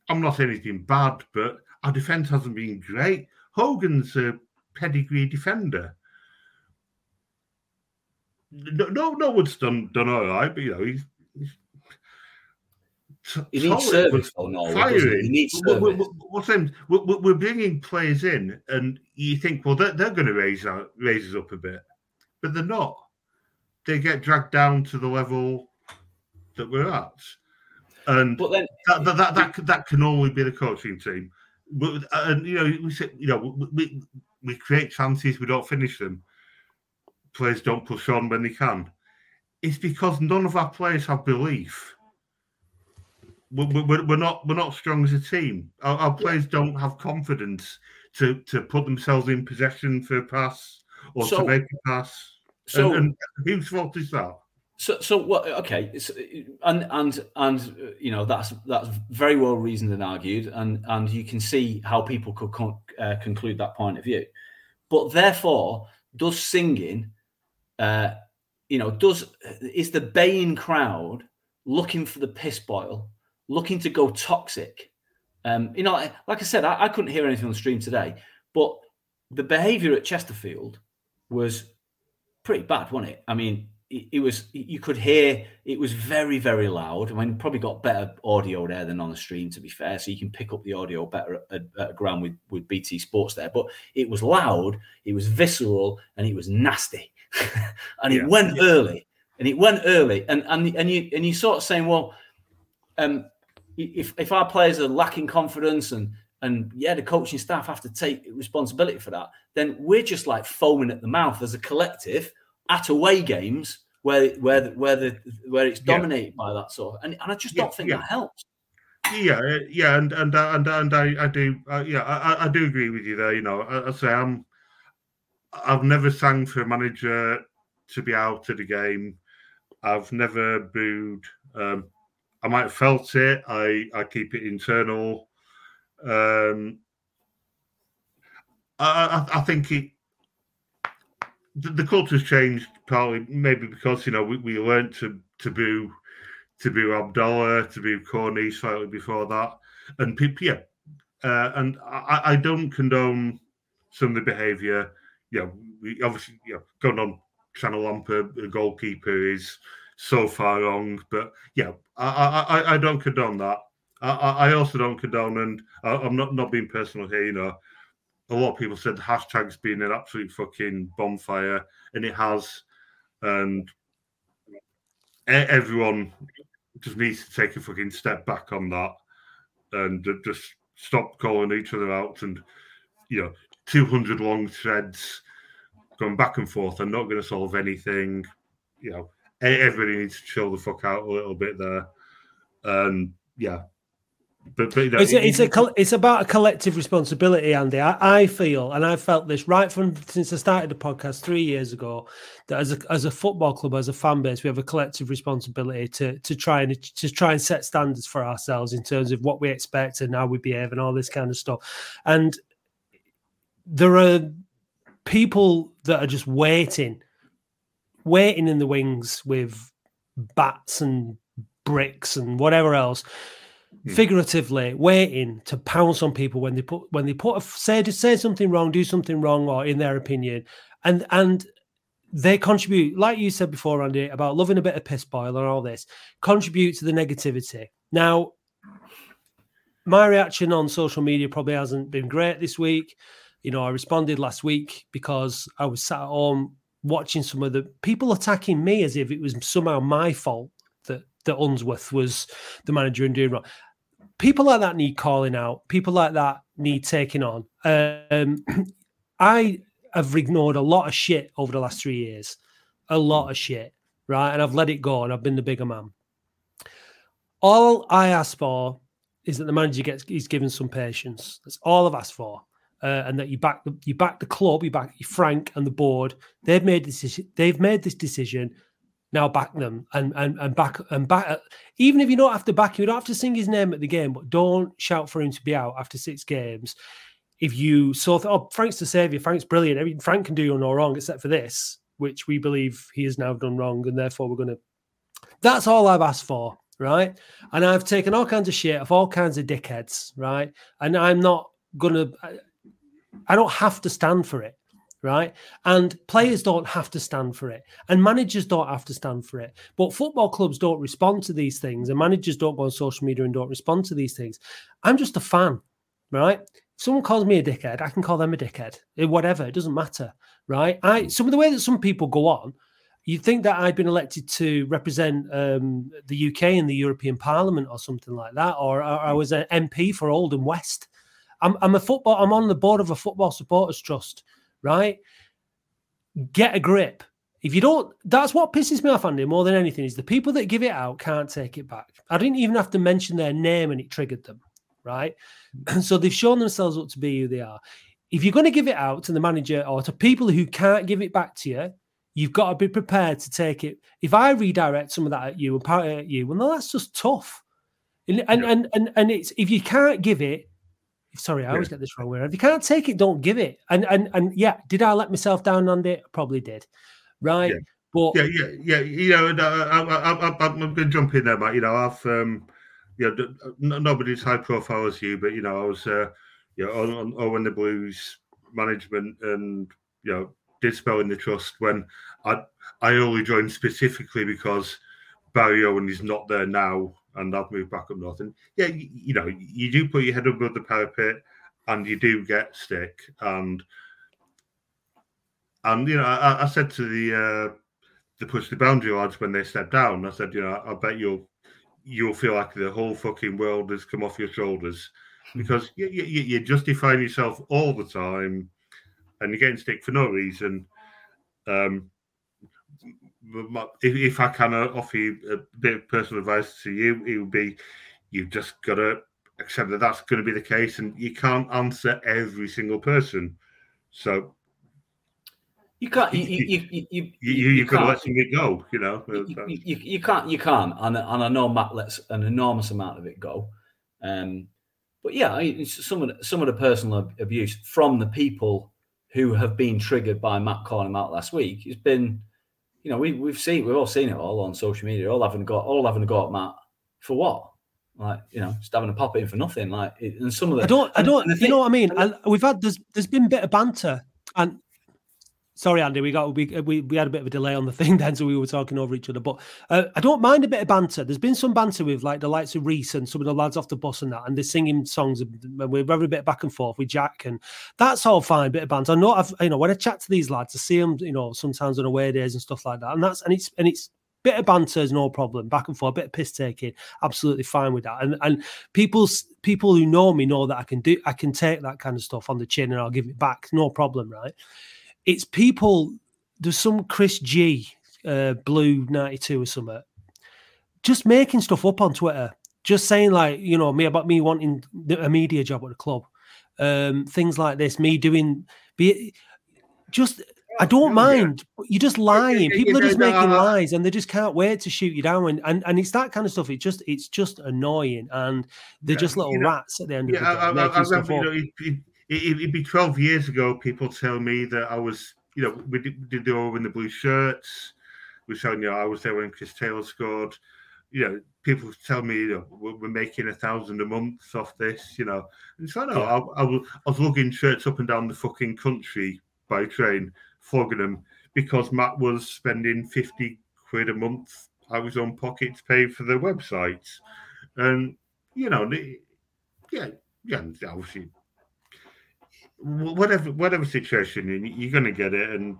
I'm not saying anything bad, but our defence hasn't been great. Hogan's a pedigree defender. No, no, no one's done done all right, but you know he's. he's he needs service, though, no, he? needs service. We're, we're, we're, we're, bringing players in, and you think, well, they're, they're going to raise our, raise us up a bit, but they're not they get dragged down to the level that we're at. And but then that that, that, that, that can only be the coaching team. But, and you know, we say, you know, we, we create chances, we don't finish them. Players don't push on when they can. it's because none of our players have belief. We're, we're, we're not we're not strong as a team. Our, our players don't have confidence to to put themselves in possession for a pass or So- to make a pass. So, and, and whose fault is that? so, so what? Okay, so, and and and you know that's that's very well reasoned and argued, and and you can see how people could con- uh, conclude that point of view. But therefore, does singing, uh, you know, does is the baying crowd looking for the piss boil, looking to go toxic? Um, you know, like I said, I, I couldn't hear anything on the stream today, but the behaviour at Chesterfield was pretty bad, wasn't it? I mean, it, it was you could hear it was very, very loud. I mean, probably got better audio there than on the stream, to be fair. So you can pick up the audio better at, at, ground with, with BT Sports there. But it was loud, it was visceral, and it was nasty. *laughs* and it Yeah. went early. And it went early. And and and you and you sort of saying, well, um, if if our players are lacking confidence and and yeah, the coaching staff have to take responsibility for that, then we're just like foaming at the mouth as a collective at away games where where the, where the where it's Yeah. dominated by that sort of, and, and I just Yeah, don't think yeah. that helps. Yeah, uh, yeah, and and uh, and and I, I do, uh, yeah, I, I- I do agree with you there. You know, I, I say I'm, I've never sang for a manager to be out of the game. I've never booed. Um, I might have felt it. I I keep it internal. Um, I I, think it. The, the culture's changed partly, maybe because you know we, we learned to to boo to boo Abdallah, to boo Corney slightly before that, and people, yeah, uh, and I, I don't condone some of the behaviour. Yeah, we obviously, yeah, going on Channel Lamper, the goalkeeper is so far wrong, but yeah, I, I- I don't condone that. I, I also don't condone, and I, I'm not not being personal here. You know, a lot of people said the hashtag's been an absolute fucking bonfire, and it has, and everyone just needs to take a fucking step back on that and just stop calling each other out and you know 200 long threads going back and forth are not going to solve anything you know everybody needs to chill the fuck out a little bit there and yeah but, know, It's a, it's a col- it's about a collective responsibility, Andy. I, I feel, and I felt this right from since I started the podcast three years ago, that as a as a football club, as a fan base, we have a collective responsibility to to try and to try and set standards for ourselves in terms of what we expect and how we behave and all this kind of stuff. And there are people that are just waiting, waiting in the wings with bats and bricks and whatever else Hmm. figuratively waiting to pounce on people when they put when they put a, say say something wrong, do something wrong, or in their opinion, and and they contribute, like you said before, Andy, about loving a bit of piss boil and all this, contribute to the negativity. Now, my reaction on social media probably hasn't been great this week. You know, I responded last week because I was sat at home watching some of the people attacking me as if it was somehow my fault that Unsworth was the manager and doing wrong. People like that need calling out. People like that need taking on. Um, *clears throat* I have ignored a lot of shit over the last three years, a lot of shit, right? And I've let it go, and I've been the bigger man. All I ask for is that the manager gets he's given some patience. That's all I've asked for, uh, and that you back the you back the club, you back Frank and the board. They've made this. They've made this decision. Now back them and and and back and back. Uh, even if you don't have to back him, you don't have to sing his name at the game, but don't shout for him to be out after six games. If you saw, th- oh, Frank's the savior, Frank's brilliant. I mean, Frank can do you no wrong except for this, which we believe he has now done wrong, and therefore we're going to. That's all I've asked for, right? And I've taken all kinds of shit of all kinds of dickheads, right? And I'm not going to. I don't have to stand for it right? And players don't have to stand for it, and managers don't have to stand for it. But football clubs don't respond to these things, and managers don't go on social media and don't respond to these things. I'm just a fan, right? If someone calls me a dickhead, I can call them a dickhead. Eh, Whatever, it doesn't matter, right? I some of the way that some people go on. You'd think that I'd been elected to represent um, the UK in the European Parliament or something like that, or, or I was an MP for Oldham West. I'm, I'm a football. I'm on the board of a football supporters trust right? Get a grip. If you don't, that's what pisses me off, Andy, more than anything, is the people that give it out can't take it back. I didn't even have to mention their name and it triggered them, right? *clears throat* so they've shown themselves up to be who they are. If you're going to give it out to the manager or to people who can't give it back to you, you've got to be prepared to take it. If I redirect some of that at you and part at you, well, no, that's just tough. And and, and and and it's if you can't give it, sorry, I always get this wrong. Where if you can't take it, don't give it. And and and yeah, did I let myself down on it? Probably did right? Yeah. But yeah, yeah, yeah. You know, uh, I, am going to jump in there, Matt. You know, I've, um, you know, nobody's high profile as you, but you know, I was, uh, you know, on, on Owen the Blues management, and you know, did spell in the trust when I I only joined specifically because Barry Owen is not there now, and I've moved back up north. And yeah, you, you know, you do put your head above the parapet, and you do get stick, and and you know, I, I said to the uh, the push the boundary lads when they stepped down, I said, you know, I bet you'll you'll feel like the whole fucking world has come off your shoulders hmm. because you, you, you're justifying yourself all the time, and you're getting stick for no reason. Um, if, if I can offer you a bit of personal advice to you, it would be you've just got to accept that that's going to be the case, and you can't answer every single person. So you can't. You you you you, you, you, you could let it go. You know. You, you, you, can't. You can't. And and I know Matt lets an enormous amount of it go. Um, but yeah, some of the, some of the personal abuse from the people who have been triggered by Matt calling him out last week has been, you know, we we've seen we've all seen it all on social media. All having got all having a go Matt for what? Like you know, just having a pop in for nothing. Like and some of the I don't I don't. you know what I mean? I, we've had there's there's been a bit of banter and Sorry, Andy, we got we, we we had a bit of a delay on the *laughs* thing then, so we were talking over each other. But uh, I don't mind a bit of banter. There's been some banter with like the likes of Reese and some of the lads off the bus and that, and they're singing songs. And we're very bit back and forth with Jack, and that's all fine. A bit of banter. I know, I've you know when I chat to these lads, I see them, you know, sometimes on away days and stuff like that, and that's and it's and it's a bit of banter is no problem back and forth a bit of piss taking absolutely fine with that and and people people who know me know that i can do i can take that kind of stuff on the chin and i'll give it back no problem right it's people. There's some Chris G, uh, Blue ninety two or something, just making stuff up on Twitter, just saying like you know me about me wanting a media job at the club, um, things like this. Me doing be just. I don't mind. You're just lying. People are just making lies, and they just can't wait to shoot you down. And, and and it's that kind of stuff. It's just it's just annoying, and they're just little rats at the end of the day. I, I, I remember, you know, it, would be 12 years ago, people tell me that I was, you know, we did, did the all in the blue shirts. We're showing, you know, I was there when Chris Taylor scored. You know, people tell me, you know, we're, we're making a thousand a month off this, you know. And so, no, yeah. I, I, was, I was lugging shirts up and down the fucking country by train, flogging them because Matt was spending 50 quid a month out of his own pocket to pay for the websites. And, you know, yeah, yeah, obviously whatever whatever situation you're going to get it and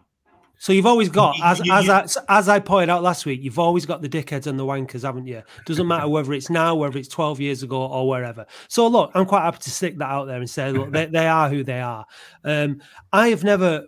so you've always got, as you, you, as I, as I pointed out last week, you've always got the dickheads and the wankers, haven't you? Doesn't matter whether it's now, whether it's twelve years ago, or wherever. So look, I'm quite happy to stick that out there and say, look, they, they are who they are. Um, I have never,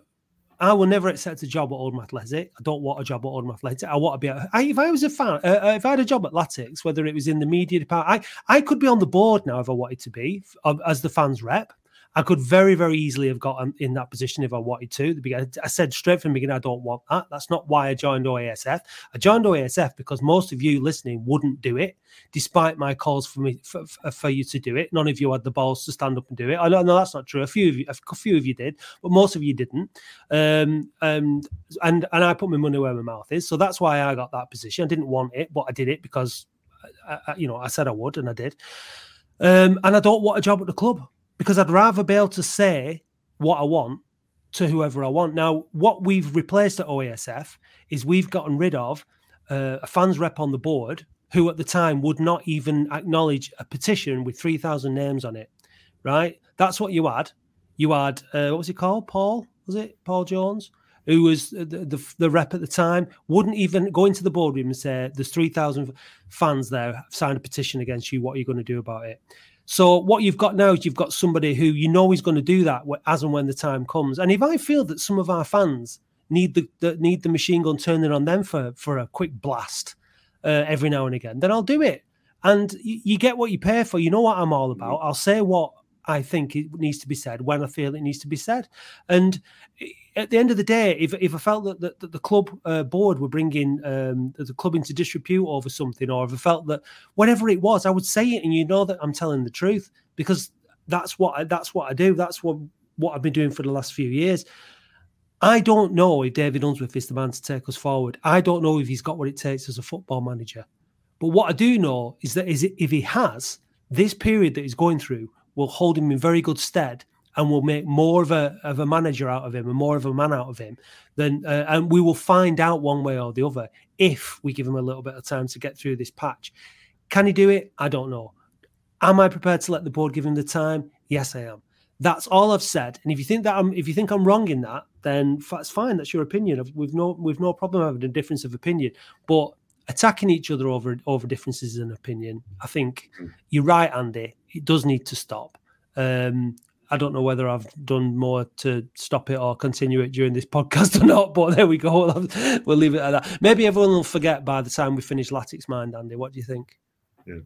I will never accept a job at Oldham Athletic. I don't want a job at Oldham Athletic. I want to be. A, I, if I was a fan, uh, uh if I had a job at Latics, whether it was in the media department, I I could be on the board now if I wanted to be as the fans rep. I could very, very easily have gotten in that position if I wanted to. I said straight from the beginning, I don't want that. That's not why I joined OASF. I joined OASF because most of you listening wouldn't do it, despite my calls for me for, for you to do it. None of you had the balls to stand up and do it. I know, no, that's not true. A few of you, a few of you did, but most of you didn't. Um, and and and I put my money where my mouth is, so that's why I got that position. I didn't want it, but I did it because, I, I, you know, I said I would, and I did. Um, and I don't want a job at the club because I'd rather be able to say what I want to whoever I want. Now, what we've replaced at OASF is we've gotten rid of uh, a fans rep on the board who at the time would not even acknowledge a petition with 3,000 names on it, right? That's what you had. You had, uh, what was he called? Paul? Was it Paul Jones? Who was the, the, the rep at the time, wouldn't even go into the boardroom and say, There's 3,000 fans there have signed a petition against you. What are you going to do about it? So what you've got now is you've got somebody who you know is going to do that as and when the time comes. And if I feel that some of our fans need the, the need the machine gun turning on them for for a quick blast uh, every now and again, then I'll do it. And you, you get what you pay for. You know what I'm all about. I'll say what I think it needs to be said when I feel it needs to be said. And at the end of the day, if, if I felt that, that, that the club uh, board were bringing um, the club into disrepute over something, or if I felt that whatever it was, I would say it, and you know that I'm telling the truth because that's what I, that's what I do. That's what what I've been doing for the last few years. I don't know if David Unsworth is the man to take us forward. I don't know if he's got what it takes as a football manager. But what I do know is that is if he has, this period that he's going through will hold him in very good stead and will make more of a of a manager out of him and more of a man out of him than uh, and we will find out one way or the other if we give him a little bit of time to get through this patch. Can he do it? I don't know. Am I prepared to let the board give him the time? Yes, I am. That's all I've said. And if you think that I'm, if you think I'm wrong in that, then that's fine. That's your opinion. We've no, we've no problem having a difference of opinion. But attacking each other over over differences in opinion, I think mm. you're right, Andy. It does need to stop. Um, I don't know whether I've done more to stop it or continue it during this *laughs* podcast or not, but there we go. *laughs* We'll leave it at that. Maybe everyone will forget by the time we finish Latics Mind, Andy. What do you think? Yeah.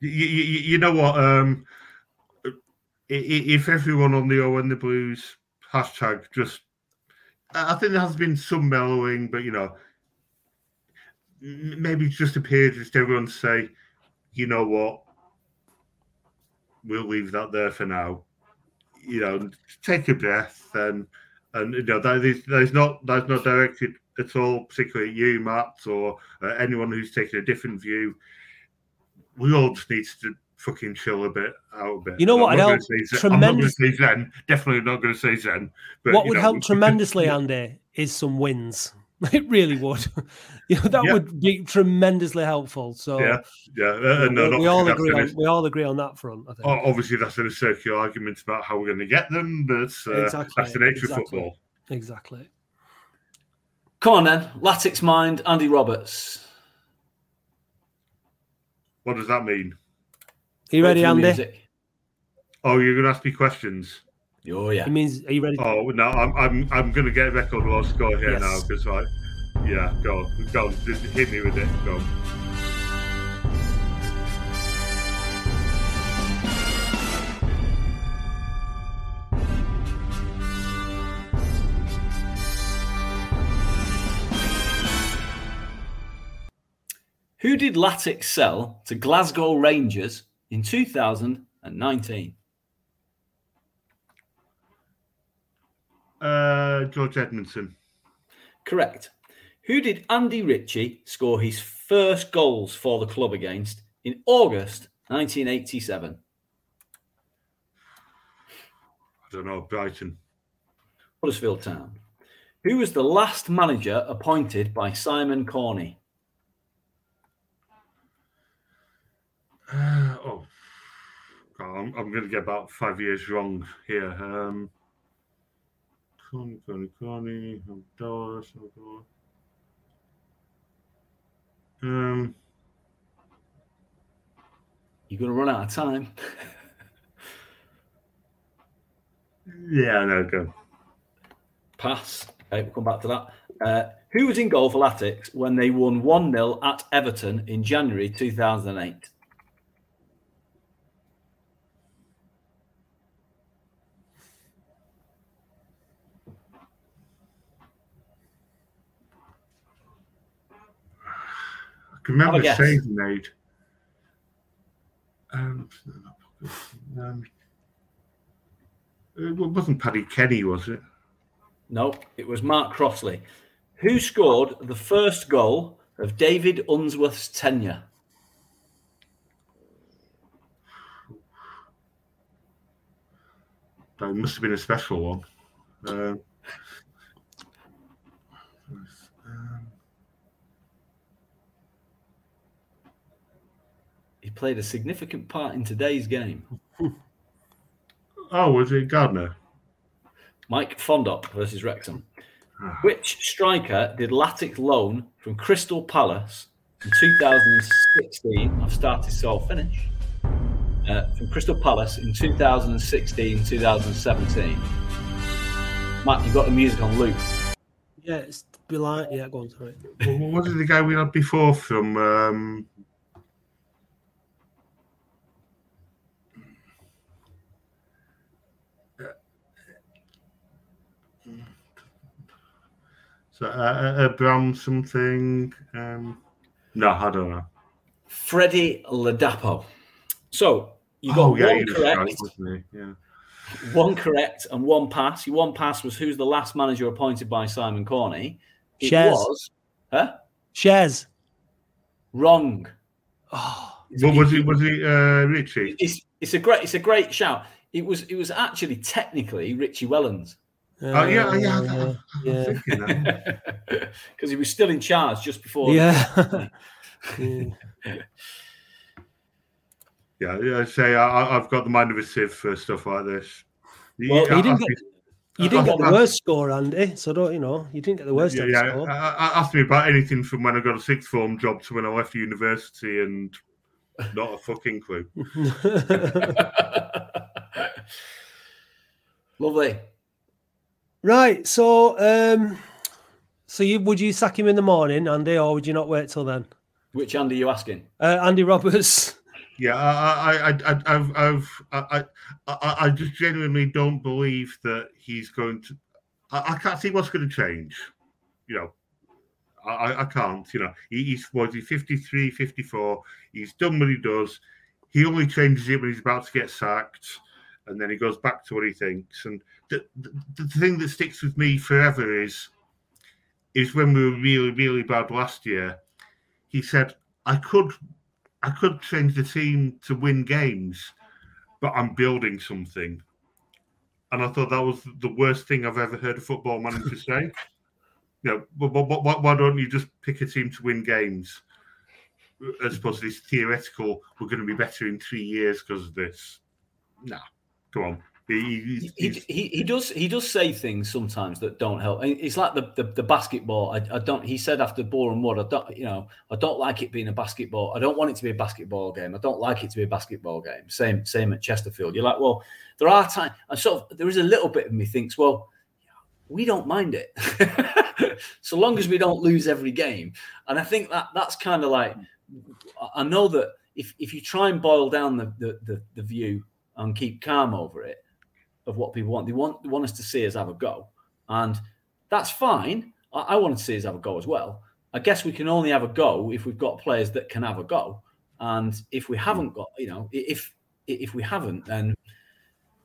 You, you, you know what? Um, if everyone on the O and the Blues hashtag just, I think there has been some mellowing, but you know, maybe just appeared just everyone say, you know what, we'll leave that there for now. You know, take a breath and and you know that is there's not that's not directed at all, particularly at you, Matt, or uh, anyone who's taken a different view. We all just need to fucking chill a bit out a bit. You know what? I'd help tremendously. Zen. Definitely not going to say Zen. But, what would know, help *laughs* tremendously, Andy, is some wins. *laughs* It really would. *laughs* you know, that yeah. would be tremendously helpful. So yeah, yeah, uh, no, we, we all agree. On, we all agree on that front. I think. Oh, obviously, that's in a circular argument about how we're going to get them, but uh, exactly. that's the nature exactly. of football. Exactly. Come on then, Latics mind, Andy Roberts. What does that mean? Are you ready, Andy? Music. Oh, you're going to ask me questions. Oh yeah. It means, are you ready? Oh no, I'm I'm I'm going to get a record low score here yes. now because I, yeah, go go, hit me with it, go. Who did Latics sell to Glasgow Rangers in 2019? Uh, George Edmundson. Correct. Who did Andy Ritchie score his first goals for the club against in August 1987? I don't know, Brighton. Huddersfield Town. Who was the last manager appointed by Simon Corney? Uh, oh, I'm, I'm going to get about five years wrong here. Um, Connie, Dallas, Um, You're going to run out of time. yeah, no, go. Pass. Okay, we'll come back to that. Uh, who was in goal for Latics when they won 1 0 at Everton in January 2008? Remember the made. Um, um, it wasn't Paddy Kenny, was it? No, it was Mark Crossley, who scored the first goal of David Unsworth's tenure. That must have been a special one. Uh, played a significant part in today's game. *laughs* Oh, was it Gardner? Mike Fondop versus Wrexham. Ah. Which striker did Latics loan from Crystal Palace in 2016? I've started, so I'll finish. Uh, from Crystal Palace in 2016 2017. Matt, you've got the music on loop. Yeah, it's be like yeah. Go on, sorry. What was it the guy we had before from? Um, so uh, Abraham something. Um, no, I don't know. Freddie Ladapo. So you got Oh, yeah, one correct, right. Yeah. one correct, and one pass. Your one pass was who's the last manager appointed by Simon Corney? It Shez. was huh? Shares. Wrong. Oh, What was it? Was it uh, Richie? It's it's a great it's a great shout. It was it was actually technically Richie Wellens Oh yeah, yeah. uh, I'm yeah. because *laughs* he was still in charge just before. yeah. *laughs* Yeah. Yeah, yeah. I say I, I- I've got the mind of a sieve for stuff like this. Well, Yeah, you didn't get- me- You didn't get the *laughs* worst score, Andy. So don't you know? You didn't get the worst Yeah, yeah. score. I, I, asked me about anything from when I got a sixth form job to when I left university, and not a fucking clue. Lovely. Right. So, um, so you would you sack him in the morning, Andy, or would you not wait till then? Which Andy are you asking? Uh, Andy Roberts. *laughs* Yeah, I, I, I, I, I've, I've, I, I, I just genuinely don't believe that he's going to. I, I can't see what's going to change. You know, I, I- I can't. You know, he, he's was he 53, 54. He's done what he does. He only changes it when he's about to get sacked, and then he goes back to what he thinks. And the, the, the thing that sticks with me forever is, is when we were really, really bad last year. He said, "I could I could change the team to win games, but I'm building something. And I thought that was the worst thing I've ever heard a football manager *laughs* say. You know, but, why- why don't you just pick a team to win games? As opposed to this theoretical, we're going to be better in three years because of this. Nah, come on. He, he- He, he, he's- he, he does he does say things sometimes that don't help. It's like the, the, the basketball. I, I don't. He said after Boreham Wood, I don't. You know, I don't like it being a basketball. I don't want it to be a basketball game. I don't like it to be a basketball game. Same same at Chesterfield. You're like, well, there are times. And sort of there is a little bit of me thinks, well, we don't mind it, *laughs* so long as we don't lose every game. And I think that that's kind of like I- I know that if if you try and boil down the the, the, the view and keep calm over it of what people want. They want they want us to see us have a go, and that's fine. I, I want to see us have a go as well. I guess we can only have a go if we've got players that can have a go, and if we haven't got, you know, if if we haven't, then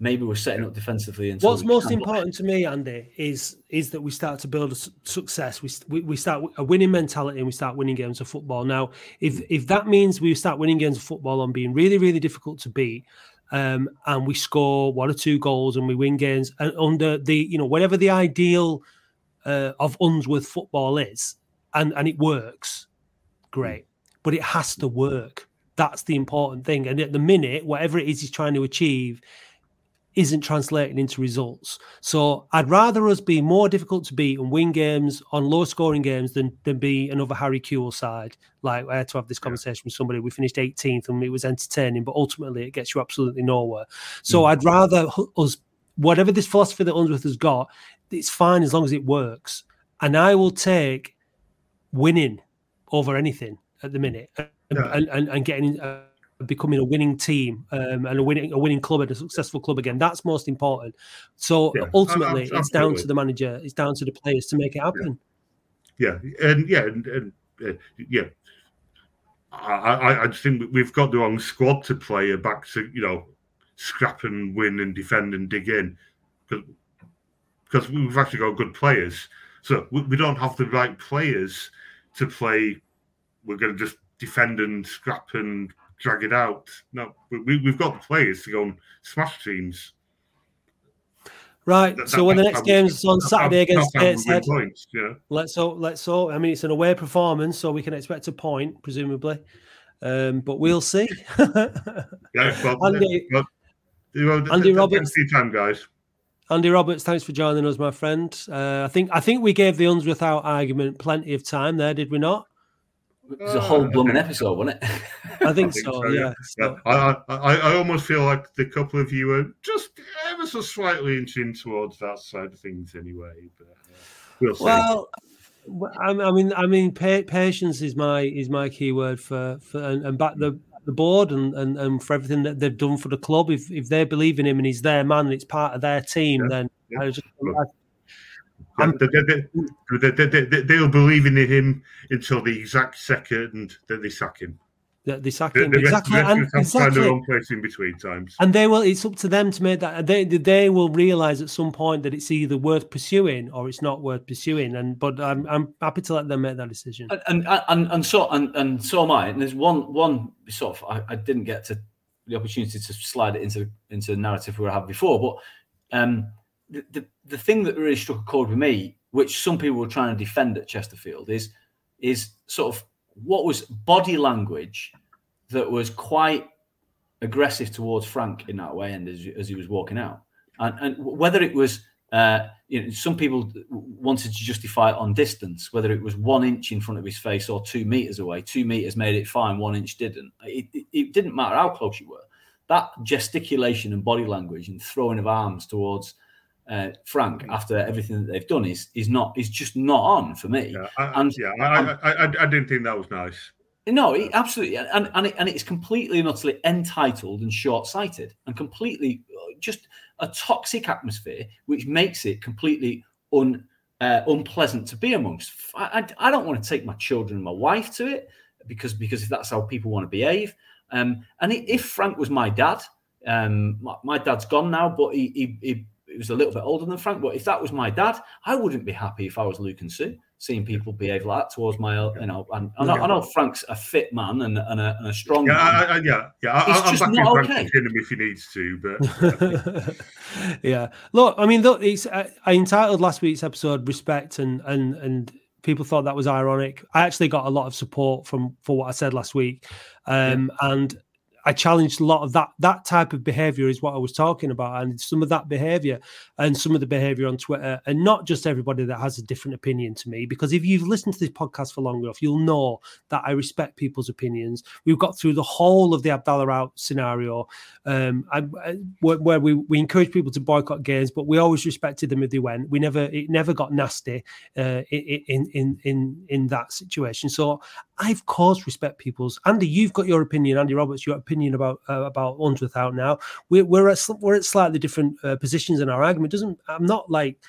maybe we're setting up defensively. What's most important to me, Andy, is is that we start to build a success. We, we we start a winning mentality and we start winning games of football. Now, if if that means we start winning games of football on being really really difficult to beat, um, and we score one or two goals and we win games and under the you know whatever the ideal uh, of Unsworth football is, and and it works, great. But it has to work. That's the important thing. And at the minute, whatever it is he's trying to achieve isn't translating into results. So I'd rather us be more difficult to beat and win games on low scoring games than than be another Harry Kewell side. Like I had to have this conversation with somebody. We finished 18th and it was entertaining, but ultimately it gets you absolutely nowhere. So I'd rather us whatever this philosophy that Unsworth has got, it's fine as long as it works. And I will take winning over anything at the minute and, Yeah. and, and, and getting uh, becoming a winning team um, and a winning a winning club and a successful club again. That's most important. So Yeah, ultimately, ab- it's down to the manager. It's down to the players to make it happen. yeah, and yeah, and, and uh, yeah. I, I, I just think we've got the wrong squad to play back to you know scrap and win and defend and dig in because we've actually got good players. So we, we don't have the right players to play. We're going to just defend and scrap and drag it out. No, we, we've got the players to go and smash teams. Right. That- so that- when the next game is on Saturday against that's how we win Gateshead, points, know? let's hope. Let's hope. I mean, it's an away performance, so we can expect a point, presumably. Um, but we'll see. *laughs* Yeah, well, Andy- well, you know, th- Andy Roberts. Thanks for your time, guys. Andy Roberts, thanks for joining us, my friend. Uh, I think I think we gave the Unsworth out argument plenty of time there, did we not? It was a whole blooming episode, wasn't it? *laughs* I think, think so. so, yeah. yeah. So- I, I, I almost feel like the couple of you are just ever so slightly inching towards that side of things anyway. But, uh, We'll see. Well, I I mean, I mean, patience is my is my key word for for and, and back the the board and, and and for everything that they've done for the club. If if they believe in him and he's their man and it's part of their team, Yeah, then yeah. I just I- Yeah, they, they, they, they, they, they'll believe in him until the exact second that they sack him. that they sack him the rest, exactly rest and of us have to find exactly. their own place in between times. And they will. It's up to them to make that. They they will realize at some point that it's either worth pursuing or it's not worth pursuing. And but I'm I'm happy to let them make that decision. and and and, and so and, and so am I. And there's one one sort of I, I didn't get to the opportunity to slide it into into the narrative we had before, but um, the, the thing that really struck a chord with me, which some people were trying to defend at Chesterfield, is is sort of what was body language that was quite aggressive towards Frank in that way, and as, as he was walking out, and and whether it was uh, you know, some people wanted to justify it on distance, whether it was one inch in front of his face or two meters away. Two meters made it fine, one inch didn't. It, it, it didn't matter how close you were. That gesticulation and body language and throwing of arms towards uh, Frank after everything that they've done is is not is just not on for me. Yeah, I, And- yeah, I, I, I, didn't think that was nice. No, it, absolutely, and and, it, and it's completely and utterly entitled and short-sighted, and completely uh, just a toxic atmosphere, which makes it completely un uh, unpleasant to be amongst. I, I, I don't want to take my children and my wife to it because because if that's how people want to behave. Um, and if Frank was my dad, um, my, my dad's gone now, but he, he he he was a little bit older than Frank. But if that was my dad, I wouldn't be happy if I was Luke and Sue seeing people behave like that towards my, you know. And I know, I know Frank's a fit man and, and, a, and a strong Yeah, man. I, I, yeah, yeah. It's I, I'm just backing not Frank okay. him if he needs to, but *laughs* *laughs* yeah. Look, I mean, look, it's I, I entitled last week's episode "Respect" and and and people thought that was ironic. I actually got a lot of support from for what I said last week, um, and I challenged a lot of that. That type of behavior is what I was talking about, and some of that behavior and some of the behavior on Twitter, and not just everybody that has a different opinion to me. Because if you've listened to this podcast for long enough, you'll know that I respect people's opinions. We've got through the whole of the Abdallah out scenario, um, I, I- where, where we we encourage people to boycott games, but we always respected them if they went. We never it never got nasty uh, in in in in that situation. So I of course respect people's. Andy, you've got your opinion. Andy Roberts, your opinion about uh, about Unsworth out now. We're we're at we're at slightly different uh, positions in our argument. Doesn't I'm not like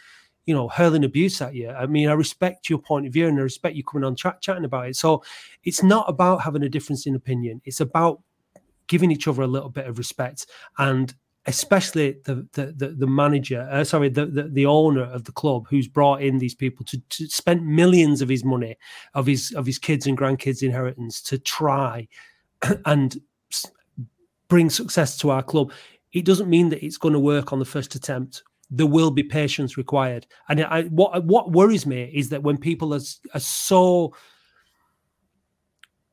you know hurling abuse at you. I mean, I respect your point of view and I respect you coming on chat chatting about it. So it's not about having a difference in opinion. It's about giving each other a little bit of respect and especially the the the, the manager uh, sorry the, the the owner of the club who's brought in these people to, to spend millions of his money of his of his kids and grandkids inheritance to try *clears throat* and bring success to our club. It doesn't mean that it's going to work on the first attempt. There will be patience required. And I, what what worries me is that when people are, are so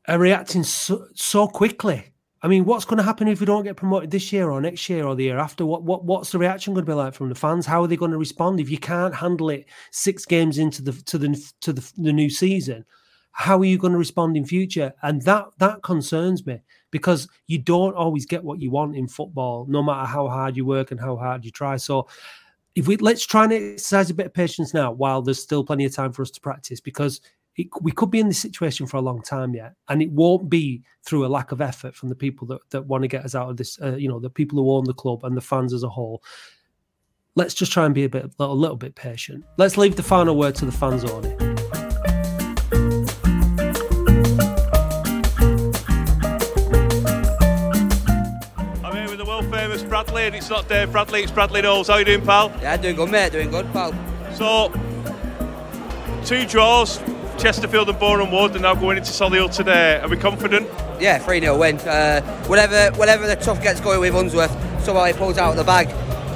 are reacting so, so quickly I mean, what's going to happen if we don't get promoted this year or next year or the year after? What what what's the reaction going to be like from the fans? How are they going to respond if you can't handle it six games into the to the to the, the new season? How are you going to respond in future? And that that concerns me because you don't always get what you want in football, no matter how hard you work and how hard you try. So if we let's try and exercise a bit of patience now while there's still plenty of time for us to practice because it, we could be in this situation for a long time yet and it won't be through a lack of effort from the people that, that want to get us out of this uh, you know the people who own the club and the fans as a whole let's just try and be a bit a little bit patient let's leave the final word to the fans only. I'm here with the world famous Bradley, and it's not Dave Bradley, it's Bradley Knowles. How are you doing, pal? Yeah, doing good, mate. Doing good, pal. So, two draws, Chesterfield and Boreham Wood, and now going into Solihull today. Are we confident? Yeah, 3 0 win. Uh, whatever, whatever the tough gets going with Unsworth, somehow he pulls out of the bag.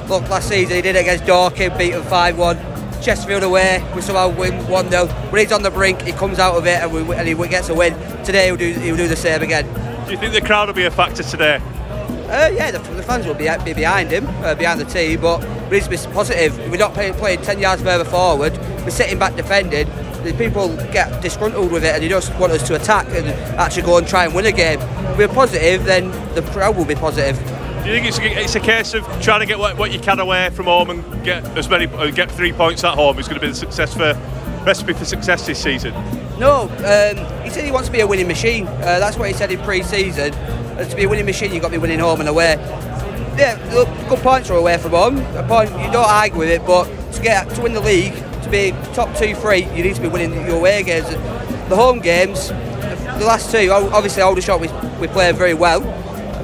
Look, last season he did it against Dorking, beat them 5 1. Chesterfield away, we somehow win 1 0. When he's on the brink, he comes out of it and, we, and he gets a win. Today he'll do, he'll do the same again. Do you think the crowd will be a factor today? Uh, yeah, the, the fans will be, be behind him, uh, behind the team, but we need to be positive. We're not playing, playing 10 yards further forward, we're sitting back defending. The people get disgruntled with it and they just want us to attack and actually go and try and win a game. If we're positive, then the crowd will be positive. Do you think it's a, it's a case of trying to get what, what you can away from home and get as many uh, get three points at home is going to be the success for recipe for success this season? No, um, he said he wants to be a winning machine. Uh, that's what he said in pre-season. Uh, to be a winning machine, you've got to be winning home and away. Yeah, look, good points are away from home. A point, you don't argue with it, but to get to win the league, to be top two, three, you need to be winning your away games. The home games, the last two, obviously Aldershot we, we played very well,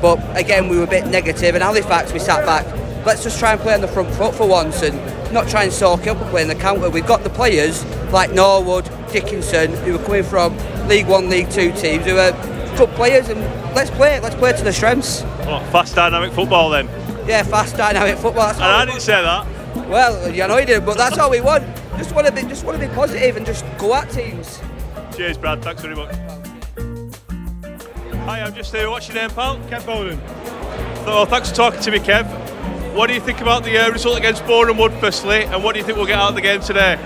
but again we were a bit negative. and Halifax we sat back. Let's just try and play on the front foot for once and not try and soak up and play in the counter. We've got the players like Norwood, Dickinson, who are coming from League One, League Two teams, who are good players, and let's play it. Let's play it to the strengths. What, fast, dynamic football then? Yeah, fast, dynamic football. And I didn't say that. Well, you know you did, but that's all we want. Just want to be, just want to be positive and just go at teams. Cheers, Brad. Thanks very much. Hi, I'm just here. What's your name, pal? Kev Bowden. So, thanks for talking to me, Kev. What do you think about the uh, result against Boreham Wood, firstly, and what do you think we'll get out of the game today?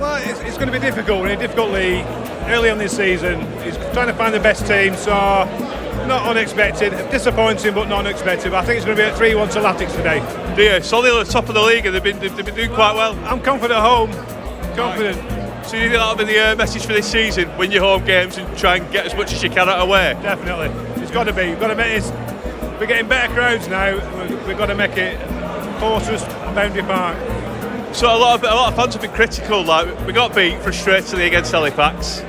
Well, it's, it's going to be difficult in a difficult league early on this season. He's trying to find the best team, so not unexpected, disappointing but not unexpected. But I think it's going to be a 3 1 to Latics today. Do you? Solid at the top of the league and they've been, they've been doing quite well. I'm confident at home. Confident. Right. So you think that'll be the uh, message for this season? Win your home games and try and get as much as you can out away? Definitely. It's got to be. We've got to make this. We're getting better crowds now. We've got to make it Fortress Boundary Park. So a lot of a lot of fans have been critical. Like we got beat frustratingly against Halifax,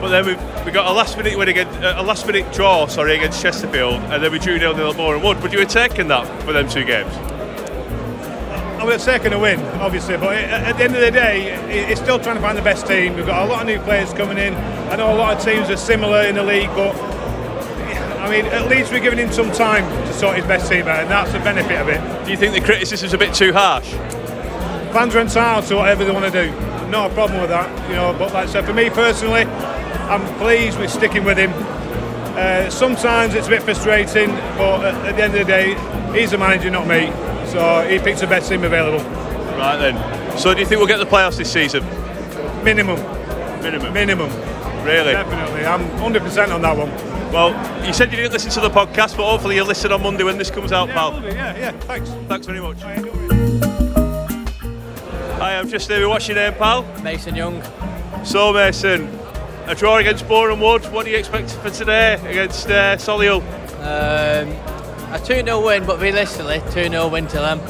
but then we've we got a last minute win against a last minute draw, sorry, against Chesterfield, and then we drew nil nil at Boreham Wood. Would you have taken that for them two games? Have taken a win, obviously, but at the end of the day, it's still trying to find the best team. We've got a lot of new players coming in. I know a lot of teams are similar in the league, but I mean, at least we're giving him some time to sort his best team out, and that's the benefit of it. Do you think the criticism's a bit too harsh? Fans are entitled to whatever they want to do. Not a problem with that, you know. But like I said, for me personally, I'm pleased with sticking with him. Uh, sometimes it's a bit frustrating, but at, at the end of the day, he's the manager, not me. So he picks the best team available. Right then. So do you think we'll get the playoffs this season? Minimum. Minimum. Minimum. Really? Definitely. I'm 100% on that one. Well, you said you didn't listen to the podcast, but hopefully you'll listen on Monday when this comes out, yeah, pal. Yeah, yeah. Thanks. Thanks very much. Hi, I'm just here. What's your name, pal? Mason Young. So, Mason, a draw against Boreham Wood. What do you expect for today against uh, Solihull? Um, a 2 0 win, but realistically, 2 0 win to them.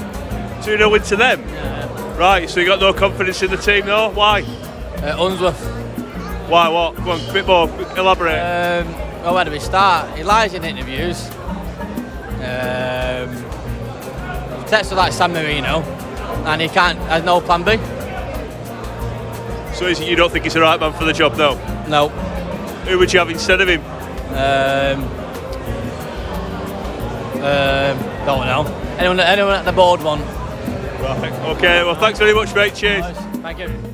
2 0 win to them? Yeah. Right, so you got no confidence in the team, no? Why? Uh, Unsworth. Why, what? Go on, a bit more, elaborate. Um, well, where do we start? He lies in interviews. Um, he texts like San Marino, and he can't, has no plan B. So is it you don't think he's the right man for the job, though? No. Who would you have instead of him? Um, um, don't know. Anyone, anyone at the board one. Right. Okay, well, thanks very much, mate. Cheers. Thank you.